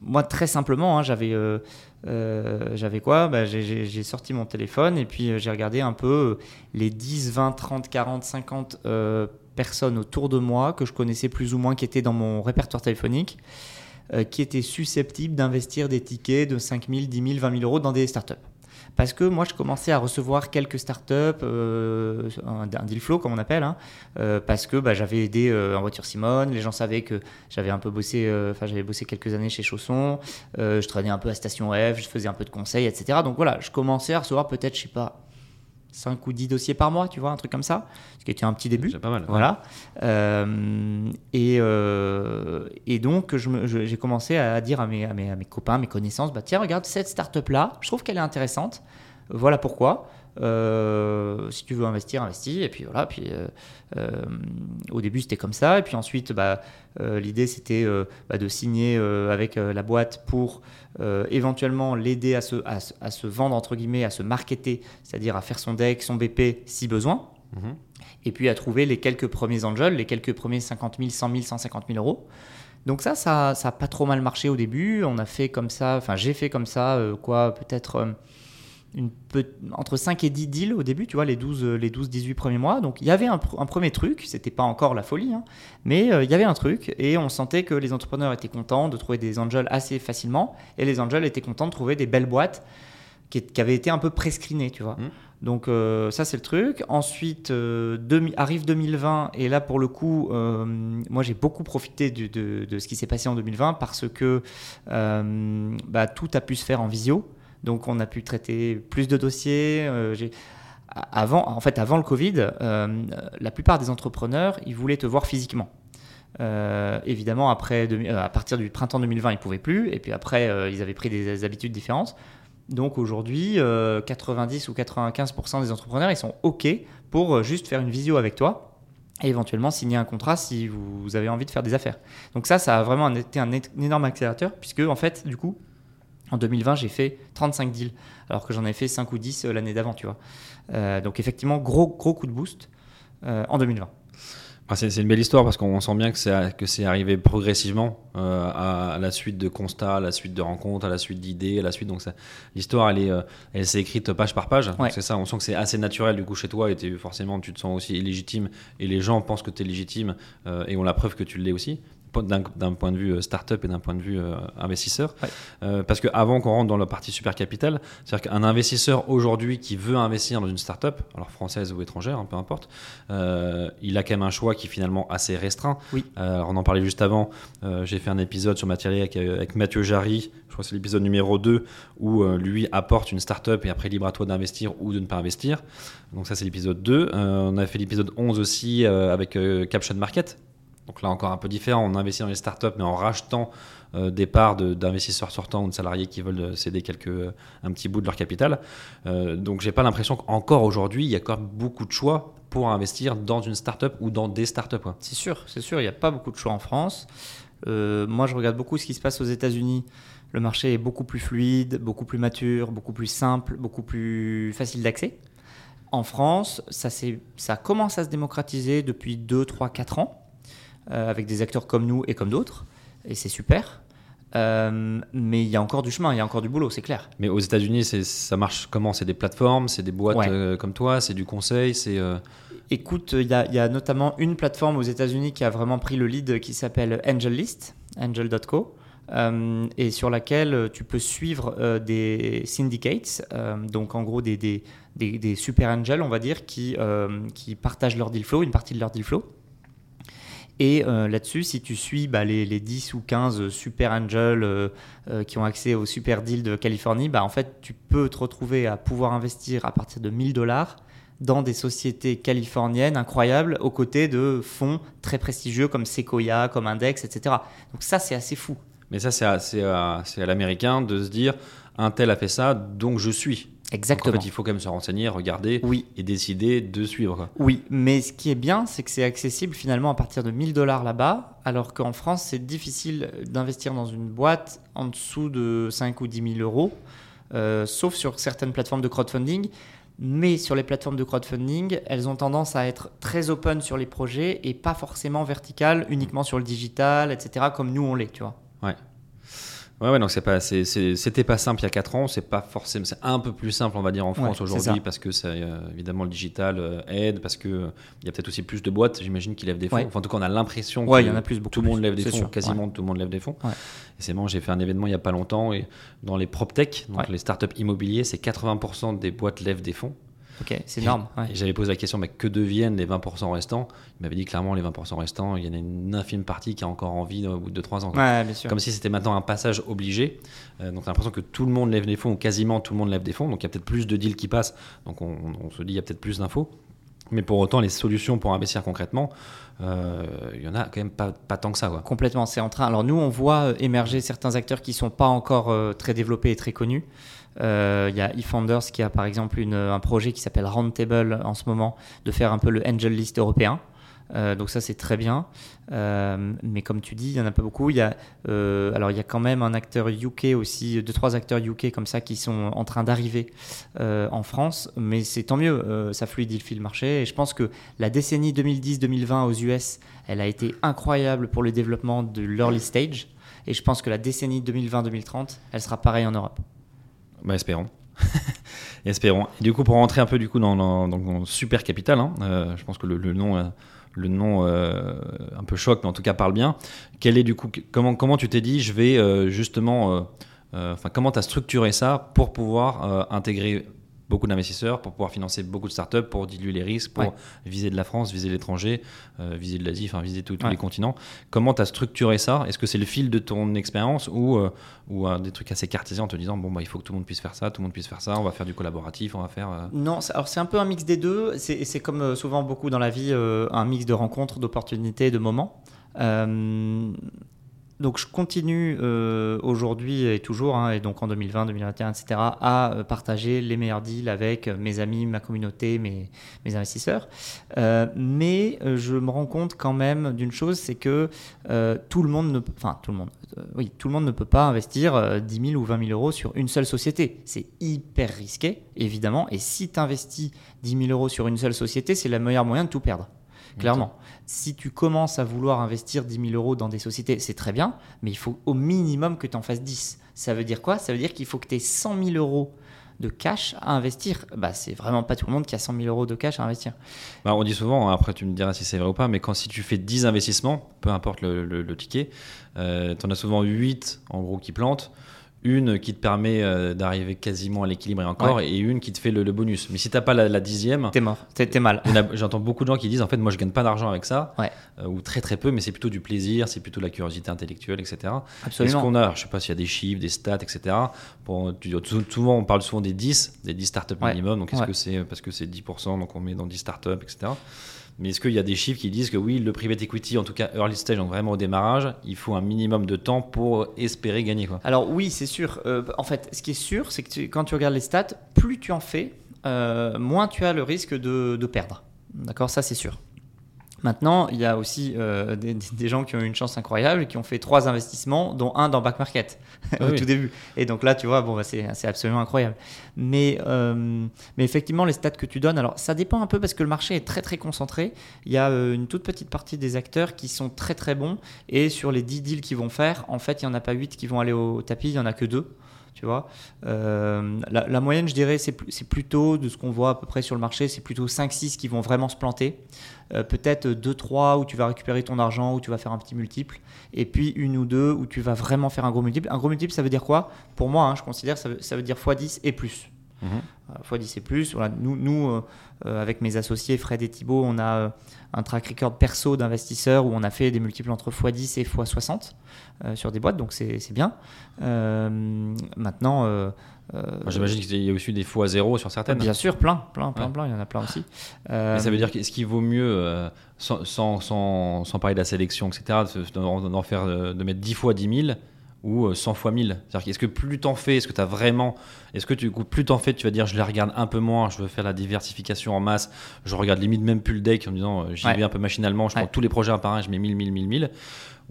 moi très simplement, hein, j'avais, euh, euh, j'avais quoi Bah, j'ai- sorti mon téléphone et puis euh, j'ai regardé un peu euh, les 10, 20, 30, 40, 50 euh, personnes autour de moi que je connaissais plus ou moins, qui étaient dans mon répertoire téléphonique, euh, qui étaient susceptibles d'investir des tickets de 5 000, 10 000, 20 000 euros dans des startups. Parce que moi, je commençais à recevoir quelques startups, euh, un, deal flow comme on appelle, hein, euh, parce que bah, j'avais aidé euh, en voiture Simone, les gens savaient que j'avais un peu bossé, enfin j'avais bossé quelques années chez Chausson, je traînais un peu à Station F, je faisais un peu de conseils, etc. Donc voilà, je commençais à recevoir peut-être, je sais pas, 5 ou 10 dossiers par mois, tu vois, un truc comme ça, ce qui était un petit début. C'est pas mal. Voilà. Euh, et, euh, et donc, j'ai commencé à dire à mes, à, mes, à mes copains, mes connaissances, bah, tiens, regarde cette startup-là, je trouve qu'elle est intéressante. Voilà pourquoi. Euh, si tu veux investir, investis. Et puis voilà. Puis, euh, euh, au début, c'était comme ça. Et puis ensuite, bah, l'idée, c'était bah, de signer avec la boîte pour éventuellement l'aider à se, à, à se vendre, entre guillemets, à se marketer, c'est-à-dire à faire son deck, son BP si besoin Mhm. et puis à trouver les quelques premiers angels, les quelques premiers 50 000, 100 000, 150 000 euros. Donc ça, ça, ça a pas trop mal marché au début. On a fait comme ça, enfin j'ai fait comme ça, quoi, peut-être une peu- entre 5 et 10 deals au début, tu vois, les 12, euh, les 12 18 premiers mois. Donc il y avait un, pr- un premier truc, c'était pas encore la folie, hein, mais euh, il y avait un truc et on sentait que les entrepreneurs étaient contents de trouver des angels assez facilement et les angels étaient contents de trouver des belles boîtes qui, qui avaient été un peu prescreenées, tu vois. Mhm. Donc euh, ça c'est le truc. Ensuite euh, arrive 2020 et là pour le coup, euh, moi j'ai beaucoup profité du- de, de ce qui s'est passé en 2020 parce que bah, tout a pu se faire en visio. Donc on a pu traiter plus de dossiers. euh, avant, en fait, avant le Covid, euh, la plupart des entrepreneurs, ils voulaient te voir physiquement. Euh, évidemment, après, à partir du printemps 2020, ils pouvaient plus. Et puis après, ils avaient pris des habitudes différentes. Donc aujourd'hui, euh, 90 ou 95% des entrepreneurs, ils sont OK pour juste faire une visio avec toi et éventuellement signer un contrat si vous avez envie de faire des affaires. Donc ça, ça a vraiment été un énorme accélérateur puisque en fait, du coup, en 2020, j'ai fait 35 deals alors que j'en avais fait 5 ou 10 euh, l'année d'avant, tu vois. Euh, donc effectivement, gros, gros coup de boost euh, en 2020. Ah, c'est une belle histoire parce qu'on sent bien que c'est arrivé progressivement euh, à, à la suite de constats, à la suite de rencontres, à la suite d'idées, à la suite. Donc l'histoire, elle est, euh, elle s'est écrite page par page. Ouais. C'est ça. On sent que c'est assez naturel du coup chez toi et forcément tu te sens aussi légitime et les gens pensent que tu es légitime euh, et ont la preuve que tu l'es aussi d'un point de vue euh, start-up et d'un point de vue euh, investisseur. Ouais. Euh, parce que avant qu'on rentre dans la partie super capital, c'est-à-dire qu'un investisseur aujourd'hui qui veut investir dans une start-up, alors française ou étrangère, hein, peu importe, euh, il a quand même un choix qui est finalement assez restreint. Oui. Alors, on en parlait juste avant. J'ai fait un épisode sur Matériel avec, avec Mathieu Jarry. Je crois que c'est l'épisode numéro 2 où lui apporte une start-up et après libre à toi d'investir ou de ne pas investir. Donc ça c'est l'épisode 2. Euh, on a fait l'épisode 11 aussi avec Caption Market. Donc là encore un peu différent, on investit dans les startups mais en rachetant euh, des parts d'investisseurs sortants ou de salariés qui veulent euh, céder quelques, euh, un petit bout de leur capital. Euh, donc j'ai pas l'impression qu'encore aujourd'hui il y a encore beaucoup de choix pour investir dans une startup ou dans des startups. C'est sûr, c'est sûr, il n'y a pas beaucoup de choix en France. Moi, je regarde beaucoup ce qui se passe aux États-Unis. Le marché est beaucoup plus fluide, beaucoup plus mature, beaucoup plus simple, beaucoup plus facile d'accès. En France, ça, ça commence à se démocratiser depuis 2, 3, 4 ans, avec des acteurs comme nous et comme d'autres, et c'est super. Euh, mais il y a encore du chemin, il y a encore du boulot, c'est clair. Mais aux États-Unis, ça marche comment? C'est des plateformes, c'est des boîtes Ouais. euh, comme toi, c'est du conseil, c'est. euh, Écoute, il y, a- il y a notamment une plateforme aux États-Unis qui a vraiment pris le lead qui s'appelle AngelList, angel.co, euh, et sur laquelle euh, tu peux suivre euh, des syndicates, euh, donc en gros des, des, des- des super angels, on va dire, qui, euh, qui partagent leur deal flow, une partie de leur deal flow. Et euh, là-dessus, si tu suis bah, les, les 10 ou 15 super angels euh, euh, qui ont accès au super deal de Californie, bah, en fait, tu peux te retrouver à pouvoir investir à partir de 1000 dollars dans des sociétés californiennes incroyables aux côtés de fonds très prestigieux comme Sequoia, comme Index, etc. Donc ça, c'est assez fou. Mais ça, c'est à, à- à l'américain de se dire un tel a fait ça, donc je suis. Donc, Exactement. en fait, il faut quand même se renseigner, regarder Oui, et décider de suivre. quoi. oui, mais ce qui est bien, c'est que c'est accessible finalement à partir de 1000 dollars là-bas, alors qu'en France, c'est difficile d'investir dans une boîte en dessous de 5 ou 10 000 euros, euh, sauf sur certaines plateformes de crowdfunding. Mais sur les plateformes de crowdfunding, elles ont tendance à être très open sur les projets et pas forcément verticales, uniquement sur le digital, etc., comme nous on l'est, tu vois. Ouais, ouais, donc c'est pas, c'était pas simple il y a 4 ans, c'est pas forcément, c'est un peu plus simple, on va dire, en France Ouais, aujourd'hui, parce que ça, euh, évidemment le digital euh, aide, parce que il y a peut-être aussi plus de boîtes, j'imagine, qui lèvent des fonds. Ouais. Enfin, en tout cas, on a l'impression Ouais, que y en a plus, tout le monde lève des fonds, sûr, quasiment tout le monde lève des fonds. Ouais. Et c'est marrant, j'ai fait un événement il y a pas longtemps et dans les PropTech, donc Ouais. les startups immobiliers, c'est 80% des boîtes lèvent des fonds. Ok, c'est énorme. ouais. J'avais posé la question, mais que deviennent les 20% restants? Il m'avait dit clairement, les 20% restants, il y en a une infime partie qui a encore envie au bout de 2-3 ans. quoi. Ouais, bien sûr. Comme si c'était maintenant un passage obligé. Euh, donc, l'impression que tout le monde lève des fonds, ou quasiment tout le monde lève des fonds. Donc, il y a peut-être plus de deals qui passent. Donc, on, on se dit, il y a peut-être plus d'infos. Mais pour autant, les solutions pour investir concrètement, euh, il y en a quand même pas, pas tant que ça. Quoi. Complètement, c'est en train. Alors nous, on voit euh, émerger certains acteurs qui sont pas encore euh, très développés et très connus. Euh, Il y a eFounders qui a par exemple un projet qui s'appelle Roundtable en ce moment, de faire un peu le Angel List européen. Euh, donc ça c'est très bien, Euh, mais comme tu dis, il y en a pas beaucoup. Il y a, alors il y a quand même un acteur UK aussi, deux trois acteurs UK comme ça qui sont en train d'arriver en France, mais c'est tant mieux, ça fluidifie le marché. Et je pense que la décennie 2010-2020 aux US, elle a été incroyable pour le développement de l'early stage. Et je pense que la décennie 2020-2030, elle sera pareille en Europe. Bah, espérons. <laughs> espérons. Du coup, pour rentrer un peu du coup dans, dans, super capital, hein, euh, je pense que le, nom, euh, le nom euh, un peu choc, mais en tout cas parle bien. Quel est du coup, comment, comment tu t'es dit, je vais euh, justement, euh, euh, enfin, comment tu as structuré ça pour pouvoir euh, intégrer beaucoup d'investisseurs, pour pouvoir financer beaucoup de startups, pour diluer les risques, pour Ouais. viser de la France, viser l'étranger, euh, viser de l'Asie, enfin viser tous tous Ouais. les continents. Comment tu as structuré ça? Est-ce que c'est le fil de ton expérience ou, euh, ou euh, des trucs assez cartésiens en te disant bon bah il faut que tout le monde puisse faire ça, tout le monde puisse faire ça, on va faire du collaboratif, on va faire. euh, Non, alors c'est un peu un mix des deux. C'est comme souvent beaucoup dans la vie, un mix de rencontres, d'opportunités, de moments. Donc je continue euh, aujourd'hui et toujours, hein, et donc en 2020, 2021, etc., à euh, partager les meilleurs deals avec euh, mes amis, ma communauté, mes, mes investisseurs. Euh, mais je me rends compte quand même d'une chose, c'est que euh, tout le monde ne, enfin tout le monde, oui, tout le monde ne peut pas investir euh, 10 000 ou 20 000 euros sur une seule société. C'est hyper risqué, évidemment. Et si tu investis 10 000 euros sur une seule société, c'est le meilleur moyen de tout perdre. Clairement. Si tu commences à vouloir investir 10 000 euros dans des sociétés, c'est très bien, mais il faut au minimum que tu en fasses 10. Ça veut dire quoi? Ça veut dire qu'il faut que tu aies 100 000 euros de cash à investir. Bah, c'est vraiment pas tout le monde qui a 100 000 euros de cash à investir. bah, on dit souvent, hein, après tu me diras si c'est vrai ou pas, mais quand si tu fais 10 investissements, peu importe le, ticket, euh, tu en as souvent 8 en gros qui plantent. Une qui te permet euh, d'arriver quasiment à l'équilibre et encore, et une qui te fait le, le bonus. Mais si t'as pas la, la dixième, T'es mort, t'es mal. J'entends beaucoup de gens qui disent en fait moi je gagne pas d'argent avec ça Ouais. euh, ou très très peu mais c'est plutôt du plaisir c'est plutôt de la curiosité intellectuelle etc est-ce Absolument. qu'on a je sais pas s'il y a des chiffres des stats etc pour, tu- sou- souvent on parle souvent des 10 des 10 startups Ouais. minimum donc est-ce que c'est parce que c'est 10% donc on met dans 10 startups etc mais est-ce qu'il y a des chiffres qui disent que oui le private equity en tout cas early stage donc vraiment au démarrage il faut un minimum de temps pour espérer gagner quoi Alors oui, c'est sûr. Euh, en fait, ce qui est sûr, c'est que quand tu regardes les stats, plus tu en fais, euh, moins tu as le risque de perdre. D'accord? Ça, c'est sûr. Maintenant, il y a aussi euh, des, des gens qui ont eu une chance incroyable et qui ont fait trois investissements, dont un dans back market Ah <laughs> au oui. tout début. Et donc là, tu vois, bon, bah, c'est absolument incroyable. Mais, euh, mais effectivement, les stats que tu donnes, alors ça dépend un peu parce que le marché est très très concentré. Il y a euh, une toute petite partie des acteurs qui sont très très bons et sur les 10 deals qu'ils vont faire, en fait, il n'y en a pas 8 qui vont aller au tapis, il n'y en a que 2. Tu vois, Euh, la, la moyenne, je dirais, c'est plutôt de ce qu'on voit à peu près sur le marché, c'est plutôt 5-6 qui vont vraiment se planter. Euh, Peut-être 2-3 où tu vas récupérer ton argent, où tu vas faire un petit multiple. Et puis une ou deux où tu vas vraiment faire un gros multiple. Un gros multiple, ça veut dire quoi? Pour moi, hein, je considère ça veut, ça veut dire x10 et plus. Mhm. Euh, x10 et plus. Voilà, nous, nous euh, avec mes associés Fred et Thibault, on a un track record perso d'investisseurs où on a fait des multiples entre x10 et x60 euh, sur des boîtes, donc c'est bien. Maintenant, J'imagine qu'il y a aussi des fois zéro sur certaines. bien sûr, plein, plein, plein, Ouais. plein, il y en a plein aussi. Mais Euh, ça veut dire qu'est-ce qu'il vaut mieux, euh, sans, sans, sans, sans parler de la sélection, etc., de- d'en faire, euh, de mettre 10 fois 10 000 ou euh, 100 fois 1000 C'est-à-dire est-ce que plus t'en fais, est-ce que tu as vraiment. Est-ce que tu, du coup, plus t'en fais, tu vas dire je les regarde un peu moins, je veux faire la diversification en masse, je regarde limite même plus le deck en me disant euh, j'y Ouais. vais un peu machinalement, je Ouais. prends tous les projets un par un, je mets 1000, 1000, 1000, 1000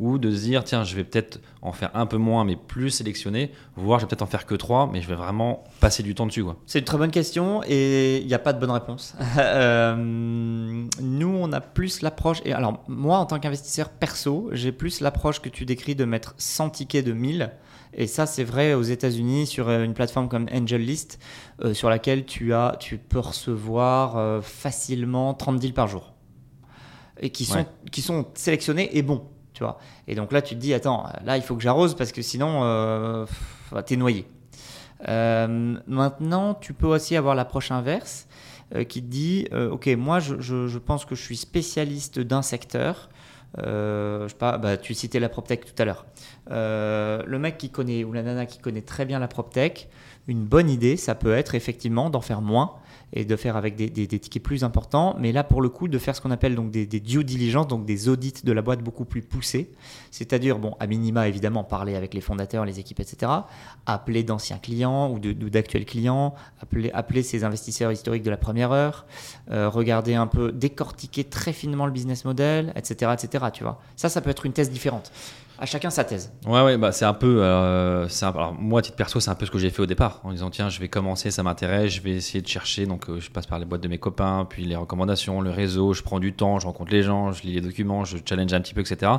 ou de se dire tiens je vais peut-être en faire un peu moins mais plus sélectionné voire je vais peut-être en faire que 3 mais je vais vraiment passer du temps dessus quoi. C'est une très bonne question et il n'y a pas de bonne réponse. <laughs> Euh, nous, on a plus l'approche. Et alors, moi, en tant qu'investisseur perso, j'ai plus l'approche que tu décris de mettre 100 tickets de 1000. Et ça, c'est vrai aux États-Unis sur euh, une plateforme comme AngelList, euh, sur laquelle tu, as, tu peux recevoir euh, facilement 30 deals par jour. Et qui sont, Ouais. qui sont sélectionnés et bons. Et donc là, tu te dis, attends, là, il faut que j'arrose parce que sinon, euh, t'es noyé. Euh, maintenant, tu peux aussi avoir l'approche inverse euh, qui te dit euh, Ok, moi, je, pense que je suis spécialiste d'un secteur. Je sais pas, bah, tu citais la PropTech tout à l'heure. Le mec qui connaît, ou la nana qui connaît très bien la PropTech, une bonne idée, ça peut être effectivement d'en faire moins et de faire avec des, tickets plus importants. Mais là, pour le coup, de faire ce qu'on appelle donc des, due diligence, donc des audits de la boîte beaucoup plus poussés. C'est-à-dire, bon, à minima, évidemment, parler avec les fondateurs, les équipes, etc. Appeler d'anciens clients ou d'actuels clients, appeler, appeler ces investisseurs historiques de la première heure, euh, regarder un peu, décortiquer très finement le business model, etc., etc. Tu vois, ça, ça peut être une thèse différente. À chacun sa thèse. Ouais, ouais, bah c'est un peu. euh, un- alors, moi, à titre perso, c'est un peu ce que j'ai fait au départ, en disant tiens, je vais commencer, ça m'intéresse, je vais essayer de chercher. Donc, euh, je passe par les boîtes de mes copains, puis les recommandations, le réseau, je prends du temps, je rencontre les gens, je lis les documents, je challenge un petit peu, etc.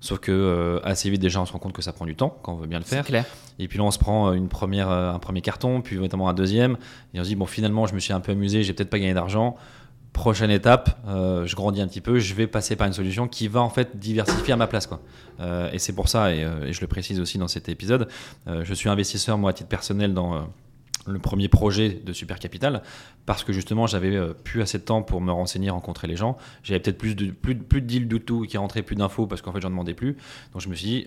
Sauf que euh, assez vite, déjà, on se rend compte que ça prend du temps quand on veut bien le C'est faire. clair. Et puis là, on se prend une première, un premier carton, puis notamment un deuxième. Et on se dit, bon, finalement, je me suis un peu amusé, j'ai peut-être pas gagné d'argent. Prochaine étape, euh, je grandis un petit peu, je vais passer par une solution qui va en fait diversifier à ma place. Quoi. Euh, et c'est pour ça, et, euh, et je le précise aussi dans cet épisode, je suis investisseur, moi, à titre personnel, dans le premier projet de Super Capital, parce que justement, j'avais plus assez de temps pour me renseigner, rencontrer les gens. J'avais peut-être plus de, plus, plus de deals du tout qui rentraient, plus d'infos, parce qu'en fait, j'en demandais plus. Donc je me suis dit,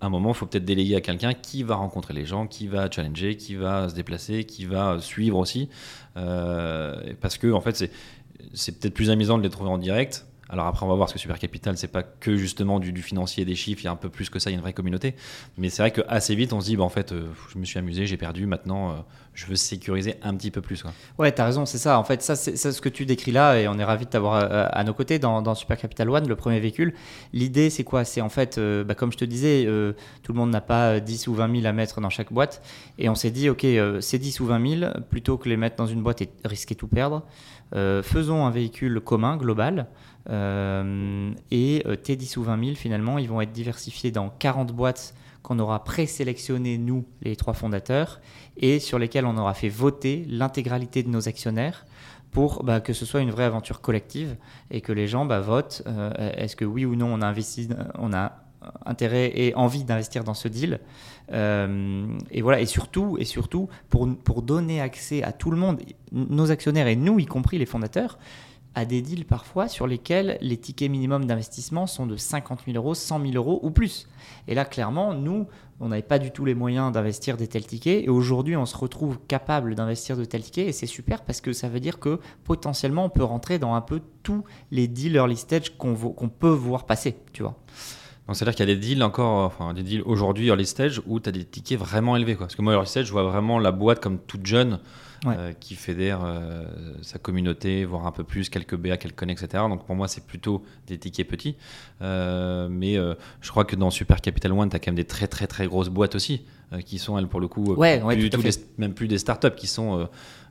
à un moment, il faut peut-être déléguer à quelqu'un qui va rencontrer les gens, qui va challenger, qui va se déplacer, qui va suivre aussi. Parce que, en fait, c'est, c'est peut-être plus amusant de les trouver en direct. Alors après, on va voir ce que Super Capital, c'est pas que justement du, financier des chiffres, il y a un peu plus que ça, il y a une vraie communauté. Mais c'est vrai qu'assez vite, on se dit, bah, en fait, euh, je me suis amusé, j'ai perdu, maintenant, euh, je veux sécuriser un petit peu plus. Ouais, t'as raison, c'est ça. En fait, ça, c'est ce que tu décris là, et on est ravi de t'avoir euh, à nos côtés dans, Super Capital One, le premier véhicule. L'idée, c'est quoi? C'est en fait, bah, comme je te disais, tout le monde n'a pas euh, 10 ou 20 000 à mettre dans chaque boîte, et on s'est dit, ok, ces 10 ou 20 000, plutôt que les mettre dans une boîte et risquer tout perdre, faisons un véhicule commun, global, et euh, tes 10 ou 20 000, finalement, ils vont être diversifiés dans 40 boîtes qu'on aura présélectionnées, nous, les trois fondateurs, et sur lesquelles on aura fait voter l'intégralité de nos actionnaires pour bah, que ce soit une vraie aventure collective et que les gens bah, votent euh, est-ce que oui ou non on a intérêt et envie d'investir dans ce deal. Euh, et voilà, et surtout, et surtout pour donner accès à tout le monde, nos actionnaires et nous, y compris les fondateurs, à des deals parfois sur lesquels les tickets minimums d'investissement sont de 50 000 euros, 100 000 euros ou plus. Et là, clairement, nous, on n'avait pas du tout les moyens d'investir des tels tickets. Et aujourd'hui, on se retrouve capable d'investir de tels tickets. Et c'est super parce que ça veut dire que potentiellement, on peut rentrer dans un peu tous les deals early stage qu'on peut voir passer, tu vois. Donc c'est-à-dire qu'il y a des deals encore, des deals aujourd'hui early stage où tu as des tickets vraiment élevés. Parce que moi, early stage, je vois vraiment la boîte comme toute jeune Ouais. euh, qui fédère euh, sa communauté, voire un peu plus, quelques BA qu'elle connaît, etc. Donc pour moi, c'est plutôt des tickets petits. Euh, mais je crois que dans Super Capital One, tu as quand même des très très très grosses boîtes aussi qui sont, elles, pour le coup, Ouais, plus ouais, du tout à tout fait. des- même plus des startups qui sont.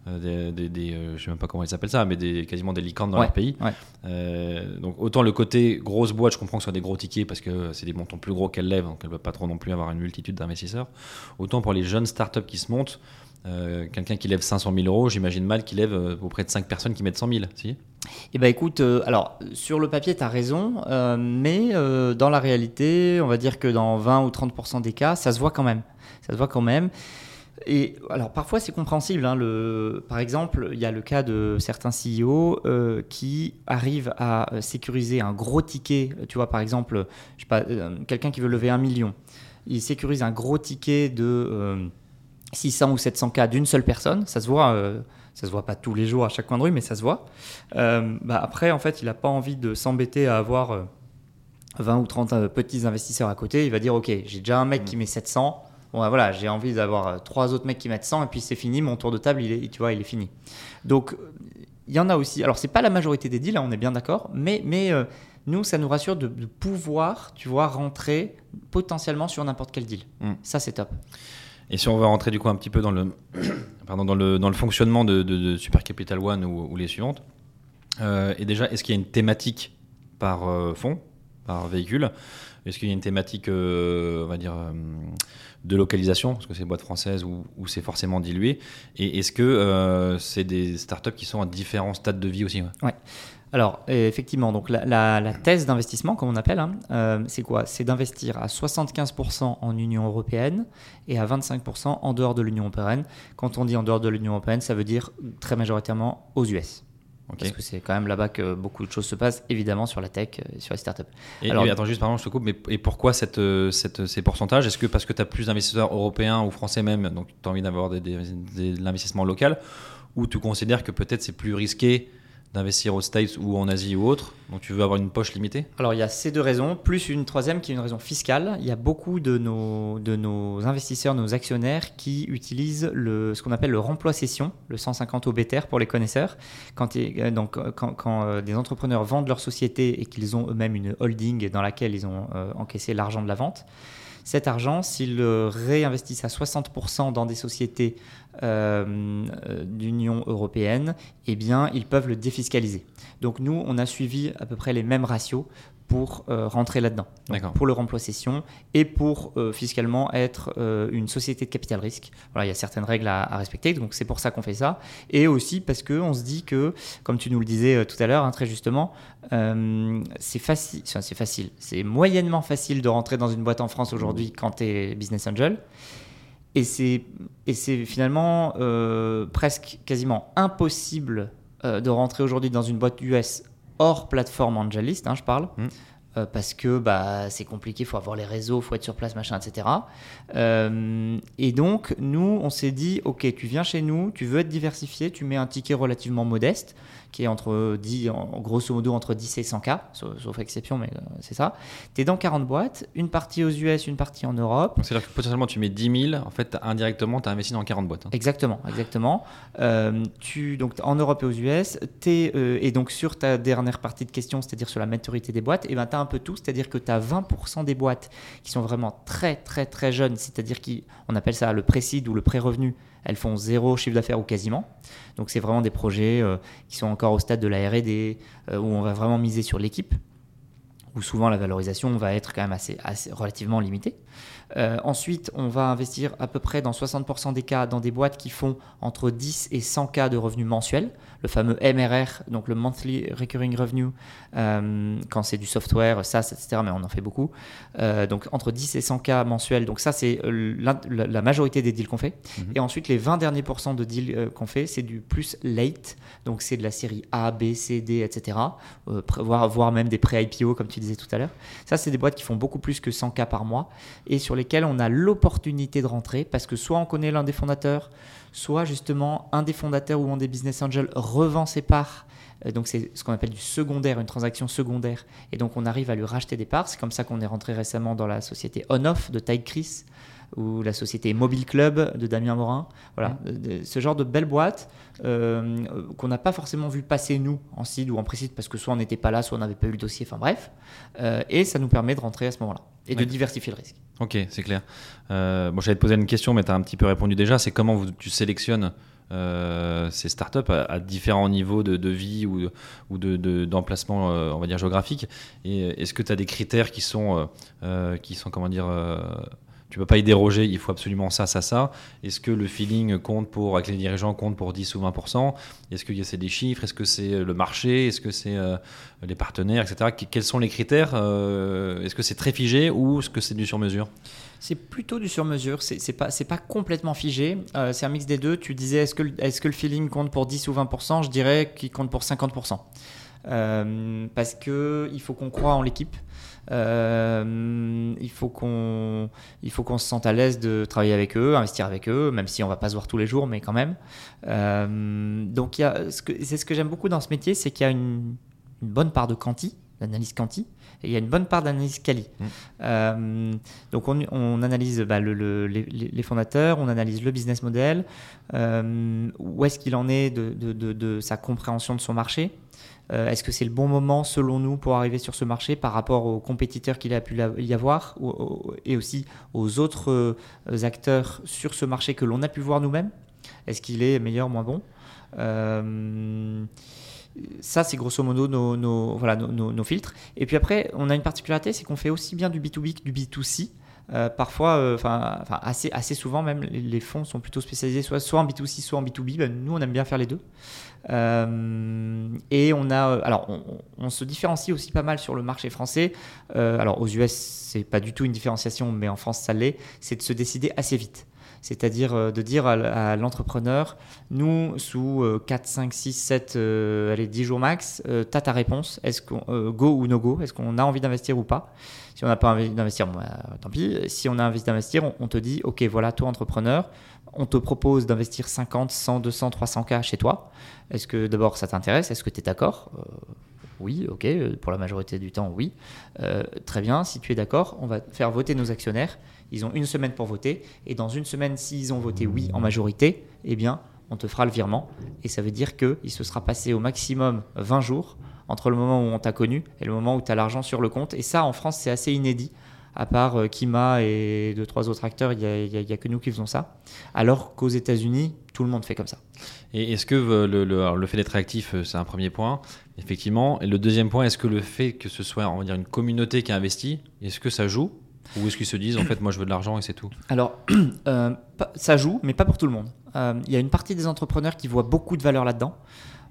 des, des- des, euh, je sais même pas comment ils s'appellent ça, mais des, quasiment des licornes dans Ouais, leur pays. ouais. Euh, donc autant le côté grosse boîte, je comprends que ce soit des gros tickets parce que c'est des montants plus gros qu'elle lève, donc elle ne veut pas trop non plus avoir une multitude d'investisseurs. Autant pour les jeunes startups qui se montent, euh, quelqu'un qui lève 500 000 euros, j'imagine mal qu'il lève euh, auprès de 5 personnes qui mettent 100 000. Si Eh ben écoute, euh, alors sur le papier, tu as raison, mais dans la réalité, on va dire que dans 20 ou 30% des cas, ça se voit quand même. Ça se voit quand même. Et alors parfois c'est compréhensible. hein, par exemple, il y a le cas de certains CEO qui arrivent à sécuriser un gros ticket. Tu vois, par exemple, quelqu'un qui veut lever un million, il sécurise un gros ticket de 600 ou 700 k d'une seule personne. Ça se voit. euh, ça se voit pas tous les jours à chaque coin de rue, mais ça se voit. Euh, bah après, en fait, il n'a pas envie de s'embêter à avoir euh, 20 ou 30 euh, petits investisseurs à côté. Il va dire, OK, j'ai déjà un mec qui met 700. Bon, bah, voilà, j'ai envie d'avoir euh, trois autres mecs qui mettent 100 et puis c'est fini. Mon tour de table, il est, tu vois, il est fini. Donc, euh, il y en a aussi. Alors, c'est pas la majorité des deals, hein, on est bien d'accord, mais, mais euh, nous, ça nous rassure de, de pouvoir, tu vois, rentrer potentiellement sur n'importe quel deal. Mm. Ça, c'est top. Et si on va rentrer du coup un petit peu dans le, <clears throat> pardon, dans le, dans le fonctionnement de, Super Capital One ou, les suivantes, euh, et déjà, est-ce qu'il y a une thématique par euh, fonds, par véhicule? Est-ce qu'il y a une thématique, euh, on va dire, euh, de localisation Parce que c'est boîte française ou, ou c'est forcément dilué? Et est-ce que c'est des startups qui sont à différents stades de vie aussi Alors, euh, effectivement, donc la, la- la thèse d'investissement, comme on appelle, hein, euh, c'est quoi? C'est d'investir à 75% en Union européenne et à 25% en dehors de l'Union européenne. Quand on dit en dehors de l'Union européenne, ça veut dire très majoritairement aux US. Parce que c'est quand même là-bas que beaucoup de choses se passent, évidemment, sur la tech euh, et sur les startups. Et, Alors- et attends juste, pardon, je te coupe, mais et pourquoi cette, cette, ces pourcentages? Est-ce que parce que tu as plus d'investisseurs européens ou français même, donc tu as envie d'avoir de l'investissement local, ou tu considères que peut-être c'est plus risqué d'investir aux States ou en Asie ou autre, donc tu veux avoir une poche limitée? Alors il y a ces deux raisons, plus une troisième qui est une raison fiscale. Il y a beaucoup de nos, de nos investisseurs, nos actionnaires qui utilisent le, ce qu'on appelle le remploi cession, le 150 OBTR pour les connaisseurs. Quand, euh, donc, euh, quand, euh, des entrepreneurs vendent leur société et qu'ils ont eux-mêmes une holding dans laquelle ils ont encaissé l'argent de la vente, cet argent, s'ils le réinvestissent à 60% dans des sociétés euh, euh, d'Union européenne, eh bien, ils peuvent le défiscaliser. Donc nous, on a suivi à peu près les mêmes ratios pour euh, rentrer là-dedans. Pour le remploi cession et pour euh, fiscalement être euh, une société de capital risque. Voilà, il y a certaines règles à, à respecter, donc c'est pour ça qu'on fait ça. Et aussi parce qu'on se dit que, comme tu nous le disais tout à l'heure, hein, très justement, c'est facile, enfin, c'est facile, c'est moyennement facile de rentrer dans une boîte en France aujourd'hui quand tu es business angel. Et c'est, et c'est finalement presque quasiment impossible de rentrer aujourd'hui dans une boîte US hors plateforme Angelist, hein, je parle. Mm. euh, parce que bah, c'est compliqué, il faut avoir les réseaux, il faut être sur place, machin, etc. Euh, et donc, nous, on s'est dit, OK, tu viens chez nous, tu veux être diversifié, tu mets un ticket relativement modeste, qui est entre 10, en grosso modo entre 10 et 100K, sauf, sauf exception, mais euh, c'est ça. Tu es dans 40 boîtes, une partie aux US, une partie en Europe. Donc c'est-à-dire que potentiellement tu mets 10 000, en fait indirectement tu as investi dans 40 boîtes. hein. Exactement, exactement. Euh, tu, donc, en Europe et aux US, t'es, euh, et donc sur ta dernière partie de question, c'est-à-dire sur la maturité des boîtes, et ben, tu as un peu tout, c'est-à-dire que tu as 20% des boîtes qui sont vraiment très, très, très jeunes, c'est-à-dire qu'on appelle ça le pré-seed ou le pré-revenu, elles font zéro chiffre d'affaires ou quasiment. Donc, c'est vraiment des projets euh, qui sont encore au stade de la RD, euh, où on va vraiment miser sur l'équipe où souvent la valorisation va être quand même assez, assez relativement limitée. Euh, ensuite, on va investir à peu près dans 60% des cas dans des boîtes qui font entre 10 et 100 cas de revenus mensuels, le fameux MRR, donc le Monthly Recurring Revenue, euh, quand c'est du software, SaaS, etc., mais on en fait beaucoup. Euh, donc entre 10 et 100 cas mensuels, donc ça c'est la, majorité des deals qu'on fait. Mhm. Et ensuite, les 20 derniers pourcents de deals qu'on fait, c'est du plus late, donc c'est de la série A, B, C, D, etc., voire, voire même des pré-IPO, comme tu disais tout à l'heure. Ça, c'est des boîtes qui font beaucoup plus que 100 cas par mois et sur lesquelles on a l'opportunité de rentrer parce que soit on connaît l'un des fondateurs, soit justement un des fondateurs ou un des business angels revend ses parts Euh, donc c'est ce qu'on appelle du secondaire, une transaction secondaire. Et donc on arrive à lui racheter des parts. C'est comme ça qu'on est rentré récemment dans la société On-Off de Ty Chris ou la société Mobile Club de Damien Morin. Voilà, Mmh. de- ce genre de belles boîtes euh, qu'on n'a pas forcément vu passer nous en seed ou en précide parce que soit on n'était pas là, soit on n'avait pas eu le dossier, enfin bref. Euh, et ça nous permet de rentrer à ce moment-là et de diversifier le risque. Ok, c'est clair. Euh, bon, j'allais te poser une question, mais tu as un petit peu répondu déjà. C'est comment vous- tu sélectionnes euh, ces startups à, à différents niveaux de, de vie ou, ou de, de- d'emplacement, euh, on va dire, géographique? Et euh, est-ce que tu as des critères qui sont, qui sont comment dire, tu peux pas y déroger, il faut absolument ça, ça, ça. Est-ce que le feeling compte pour, avec les dirigeants, compte pour 10 ou 20% Est-ce que c'est des chiffres? Est-ce que c'est le marché? Est-ce que c'est euh, les partenaires, etc. Que- Quels sont les critères Euh, Est-ce que c'est très figé ou est-ce que c'est du sur-mesure? C'est plutôt du sur-mesure, c'est pas, pas complètement figé, Euh, c'est un mix des deux. Tu disais est-ce que, est-ce que le feeling compte pour 10 ou 20% Je dirais qu'il compte pour 50%. Euh, parce que il faut qu'on croit en l'équipe. Euh, il faut qu'on se sente à l'aise de travailler avec eux, investir avec eux, même si on va pas se voir tous les jours, mais quand même. Euh, donc ce que c'est ce que j'aime beaucoup dans ce métier, c'est qu'il y a une, une bonne part de quanti, d'analyse quanti, et il y a une bonne part d'analyse quali. Euh, donc on, on analyse bah, le- le- les, les- les fondateurs, on analyse le business model, euh, où est-ce qu'il en est de, de- de- de sa compréhension de son marché. Euh, est-ce que c'est le bon moment selon nous pour arriver sur ce marché par rapport aux compétiteurs qu'il a pu y avoir et aussi aux autres euh, acteurs sur ce marché que l'on a pu voir nous-mêmes? Est-ce qu'il est meilleur, moins bon? Euh, ça, c'est grosso modo nos, nos- voilà, nos, nos- filtres. Et puis après, on a une particularité, c'est qu'on fait aussi bien du B2B que du B2C. Euh, parfois, assez, assez souvent même, les, les fonds sont plutôt spécialisés soit, soit en B2C, soit en B2B. Ben, nous, on aime bien faire les deux. Euh, et on a, euh, alors, on, se différencie aussi pas mal sur le marché français. Euh, alors, aux US, c'est pas du tout une différenciation, mais en France, ça l'est. C'est de se décider assez vite. C'est-à-dire euh, de dire à, l'entrepreneur, nous, sous euh, 4, 5, 6, 7, euh, allez, 10 jours max, tu as ta réponse. Est-ce qu'on euh, go ou no go? Est-ce qu'on a envie d'investir ou pas? Si on n'a pas envie d'investir, bah, tant pis. Si on a envie d'investir, on, on te dit, OK, voilà, toi, entrepreneur, on te propose d'investir 50, 100, 200, 300 k chez toi. Est-ce que d'abord ça t'intéresse? Est-ce que tu es d'accord? Euh, Oui, ok, euh, pour la majorité du temps, oui. Euh, très bien, si tu es d'accord, on va faire voter nos actionnaires. Ils ont une semaine pour voter. Et dans une semaine, s'ils ont voté oui en majorité, eh bien, on te fera le virement. Et ça veut dire qu'il se sera passé au maximum 20 jours entre le moment où on t'a connu et le moment où tu as l'argent sur le compte. Et ça, en France, c'est assez inédit. À part euh, Kima et deux, trois autres acteurs, il n'y a, que nous qui faisons ça. Alors qu'aux États-Unis, tout le monde fait comme ça. Et est-ce que euh, le, le- alors, le fait d'être réactif, euh, c'est un premier point, effectivement. Et le deuxième point, est-ce que le fait que ce soit, on va dire, une communauté qui investit, est-ce que ça joue? Ou est-ce qu'ils se disent, en fait, moi je veux de l'argent et c'est tout? Alors, <clears throat> euh, ça joue, mais pas pour tout le monde. Euh, Il y a une partie des entrepreneurs qui voient beaucoup de valeur là-dedans.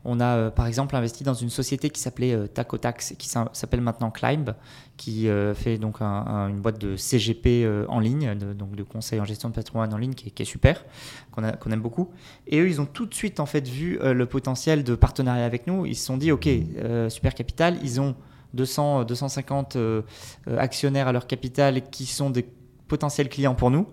On a euh, par exemple investi dans une société qui s'appelait euh, Tacotax, qui s'appelle maintenant Climb, qui euh, fait donc un- un- une boîte de CGP en ligne, de, donc de conseil en gestion de patrimoine en ligne, qui est, super, qu'on aime beaucoup. Et eux, ils ont tout de suite en fait vu le potentiel de partenariat avec nous. Ils se sont dit, ok, Super Capital, ils ont 200, 250 euh, euh, actionnaires à leur capital qui sont des potentiels clients pour nous.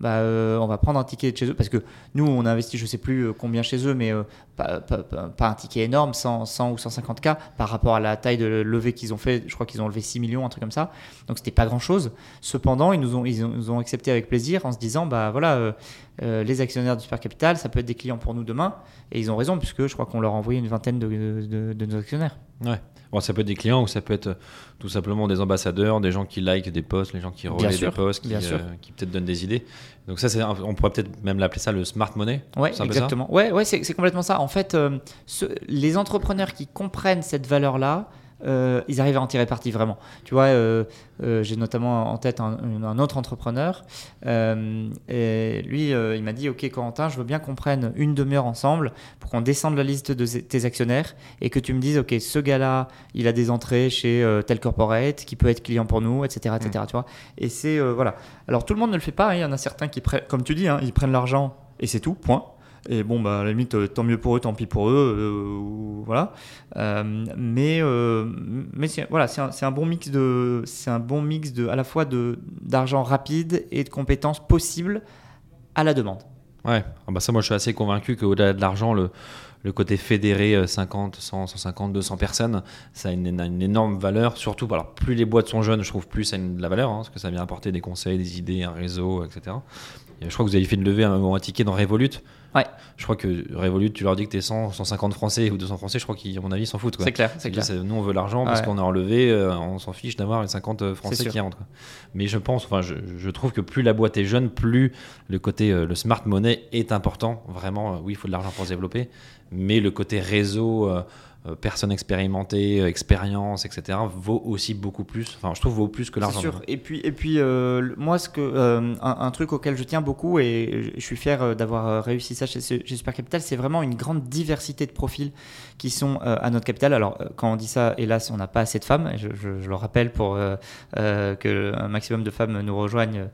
Bah, euh, on va prendre un ticket de chez eux parce que nous on a investi je sais plus euh, combien chez eux mais euh, pas, pas- pas- pas un ticket énorme 100, 100 ou 150 k par rapport à la taille de levée qu'ils ont fait. Je crois qu'ils ont levé 6 millions un truc comme ça. Donc c'était pas grand chose cependant ils nous ont ils nous ont accepté avec plaisir en se disant bah voilà euh, les actionnaires du Super Capital ça peut être des clients pour nous demain. Et ils ont raison puisque je crois qu'on leur a envoyé une vingtaine de, de- de nos actionnaires. Ouais. Bon, ça peut être des clients ou ça peut être tout simplement des ambassadeurs, des gens qui likent des posts, les gens qui relaient des posts, qui, euh, qui peut-être donnent des idées. Donc ça, c'est, on pourrait peut-être même l'appeler ça le smart money. Ouais, ça exactement. Ouais, ouais, c'est c'est complètement ça. En fait, euh, ce- les entrepreneurs qui comprennent cette valeur-là, euh, ils arrivent à en tirer parti vraiment. Tu vois, euh, euh, j'ai notamment en tête un, un autre entrepreneur. et lui, il m'a dit Ok, Corentin, je veux bien qu'on prenne une demi-heure ensemble pour qu'on descende la liste de tes actionnaires et que tu me dises Ok, ce gars-là, il a des entrées chez tel corporate qui peut être client pour nous, etc. etc. Tu vois et c'est. voilà. Alors, tout le monde ne le fait pas. hein. Il y en a certains qui comme tu dis, hein, ils prennent l'argent et c'est tout, point. Et bon, bah, à la limite, euh, tant mieux pour eux, tant pis pour eux. euh, voilà. Euh, mais mais c'est, voilà, c'est un, c'est un bon mix de, c'est un bon mix de, à la fois de, d'argent rapide et de compétences possibles à la demande. Ouais, ah bah ça, moi je suis assez convaincu qu'au-delà de l'argent, le, le côté fédéré euh, 50, 100, 150, 200 personnes, ça a une, énorme valeur. Surtout, alors, plus les boîtes sont jeunes, je trouve plus ça a de la valeur, hein, parce que ça vient apporter des conseils, des idées, un réseau, etc. Et je crois que vous avez fait une levée à un moment un ticket dans Revolut. Ouais. Je crois que Revolut, tu leur dis que t'es 100, 150 Français ou 200 Français, je crois qu'à mon avis, ils s'en foutent. C'est clair, C'est clair. nous on veut l'argent parce Ouais. qu'on est enlevé, euh, on s'en fiche d'avoir les 50 C'est Français qui rentrent. Mais je pense, enfin je, je trouve que plus la boîte est jeune, plus le côté euh, le smart money est important. Vraiment, euh, oui, il faut de l'argent pour se développer, mais le côté réseau, euh, personnes expérimentées, euh, expérience, etc. vaut aussi beaucoup plus. Enfin, je trouve vaut plus que C'est l'argent. sûr. Et puis, et puis euh, moi, ce que, euh, un, un truc auquel je tiens beaucoup et je suis fier d'avoir réussi ça chez, chez Super Capital, c'est vraiment une grande diversité de profils qui sont à notre capital. Alors, quand on dit ça, hélas, on n'a pas assez de femmes. Je, je- je le rappelle pour que un maximum de femmes nous rejoignent